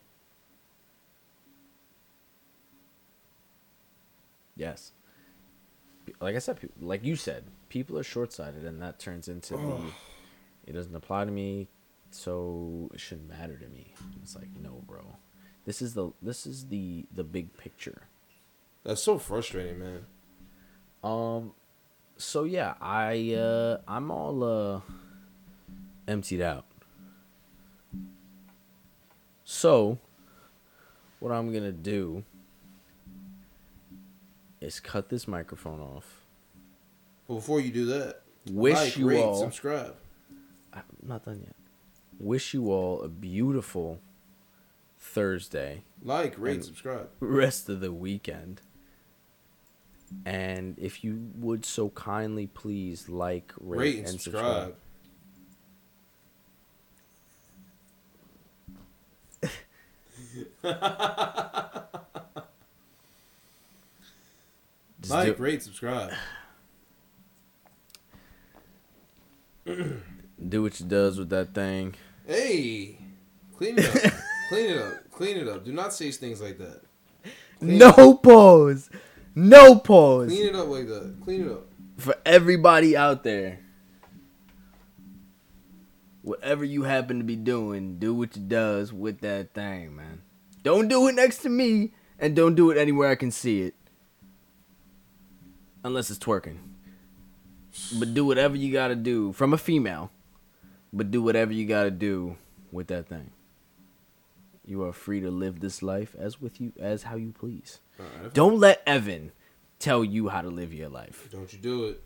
yes. Like I said, like you said, people are short sighted, and that turns into the. It doesn't apply to me, so it shouldn't matter to me. It's like no, bro. This is the this is the the big picture. That's so frustrating, man. Um, so yeah, I uh, I'm all uh, emptied out. So, what I'm gonna do is cut this microphone off. But before you do that, Wish like, you rate, all. subscribe. I'm not done yet. Wish you all a beautiful Thursday. Like, rate, subscribe. rest of the weekend. And if you would so kindly please like, rate, Rate and and subscribe. subscribe. Like, do, rate, subscribe. do what you does with that thing. Hey, clean it up. clean it up. Clean it up. Do not say things like that. Clean No pause. No pause. Clean it up like that. Clean it up. For everybody out there. Whatever you happen to be doing, do what you does with that thing, man. Don't do it next to me, and don't do it anywhere I can see it. Unless it's twerking. But do whatever you gotta do from a female. But do whatever you gotta do with that thing. You are free to live this life as with you as how you please. Right. Don't let Evan tell you how to live your life. Don't you do it.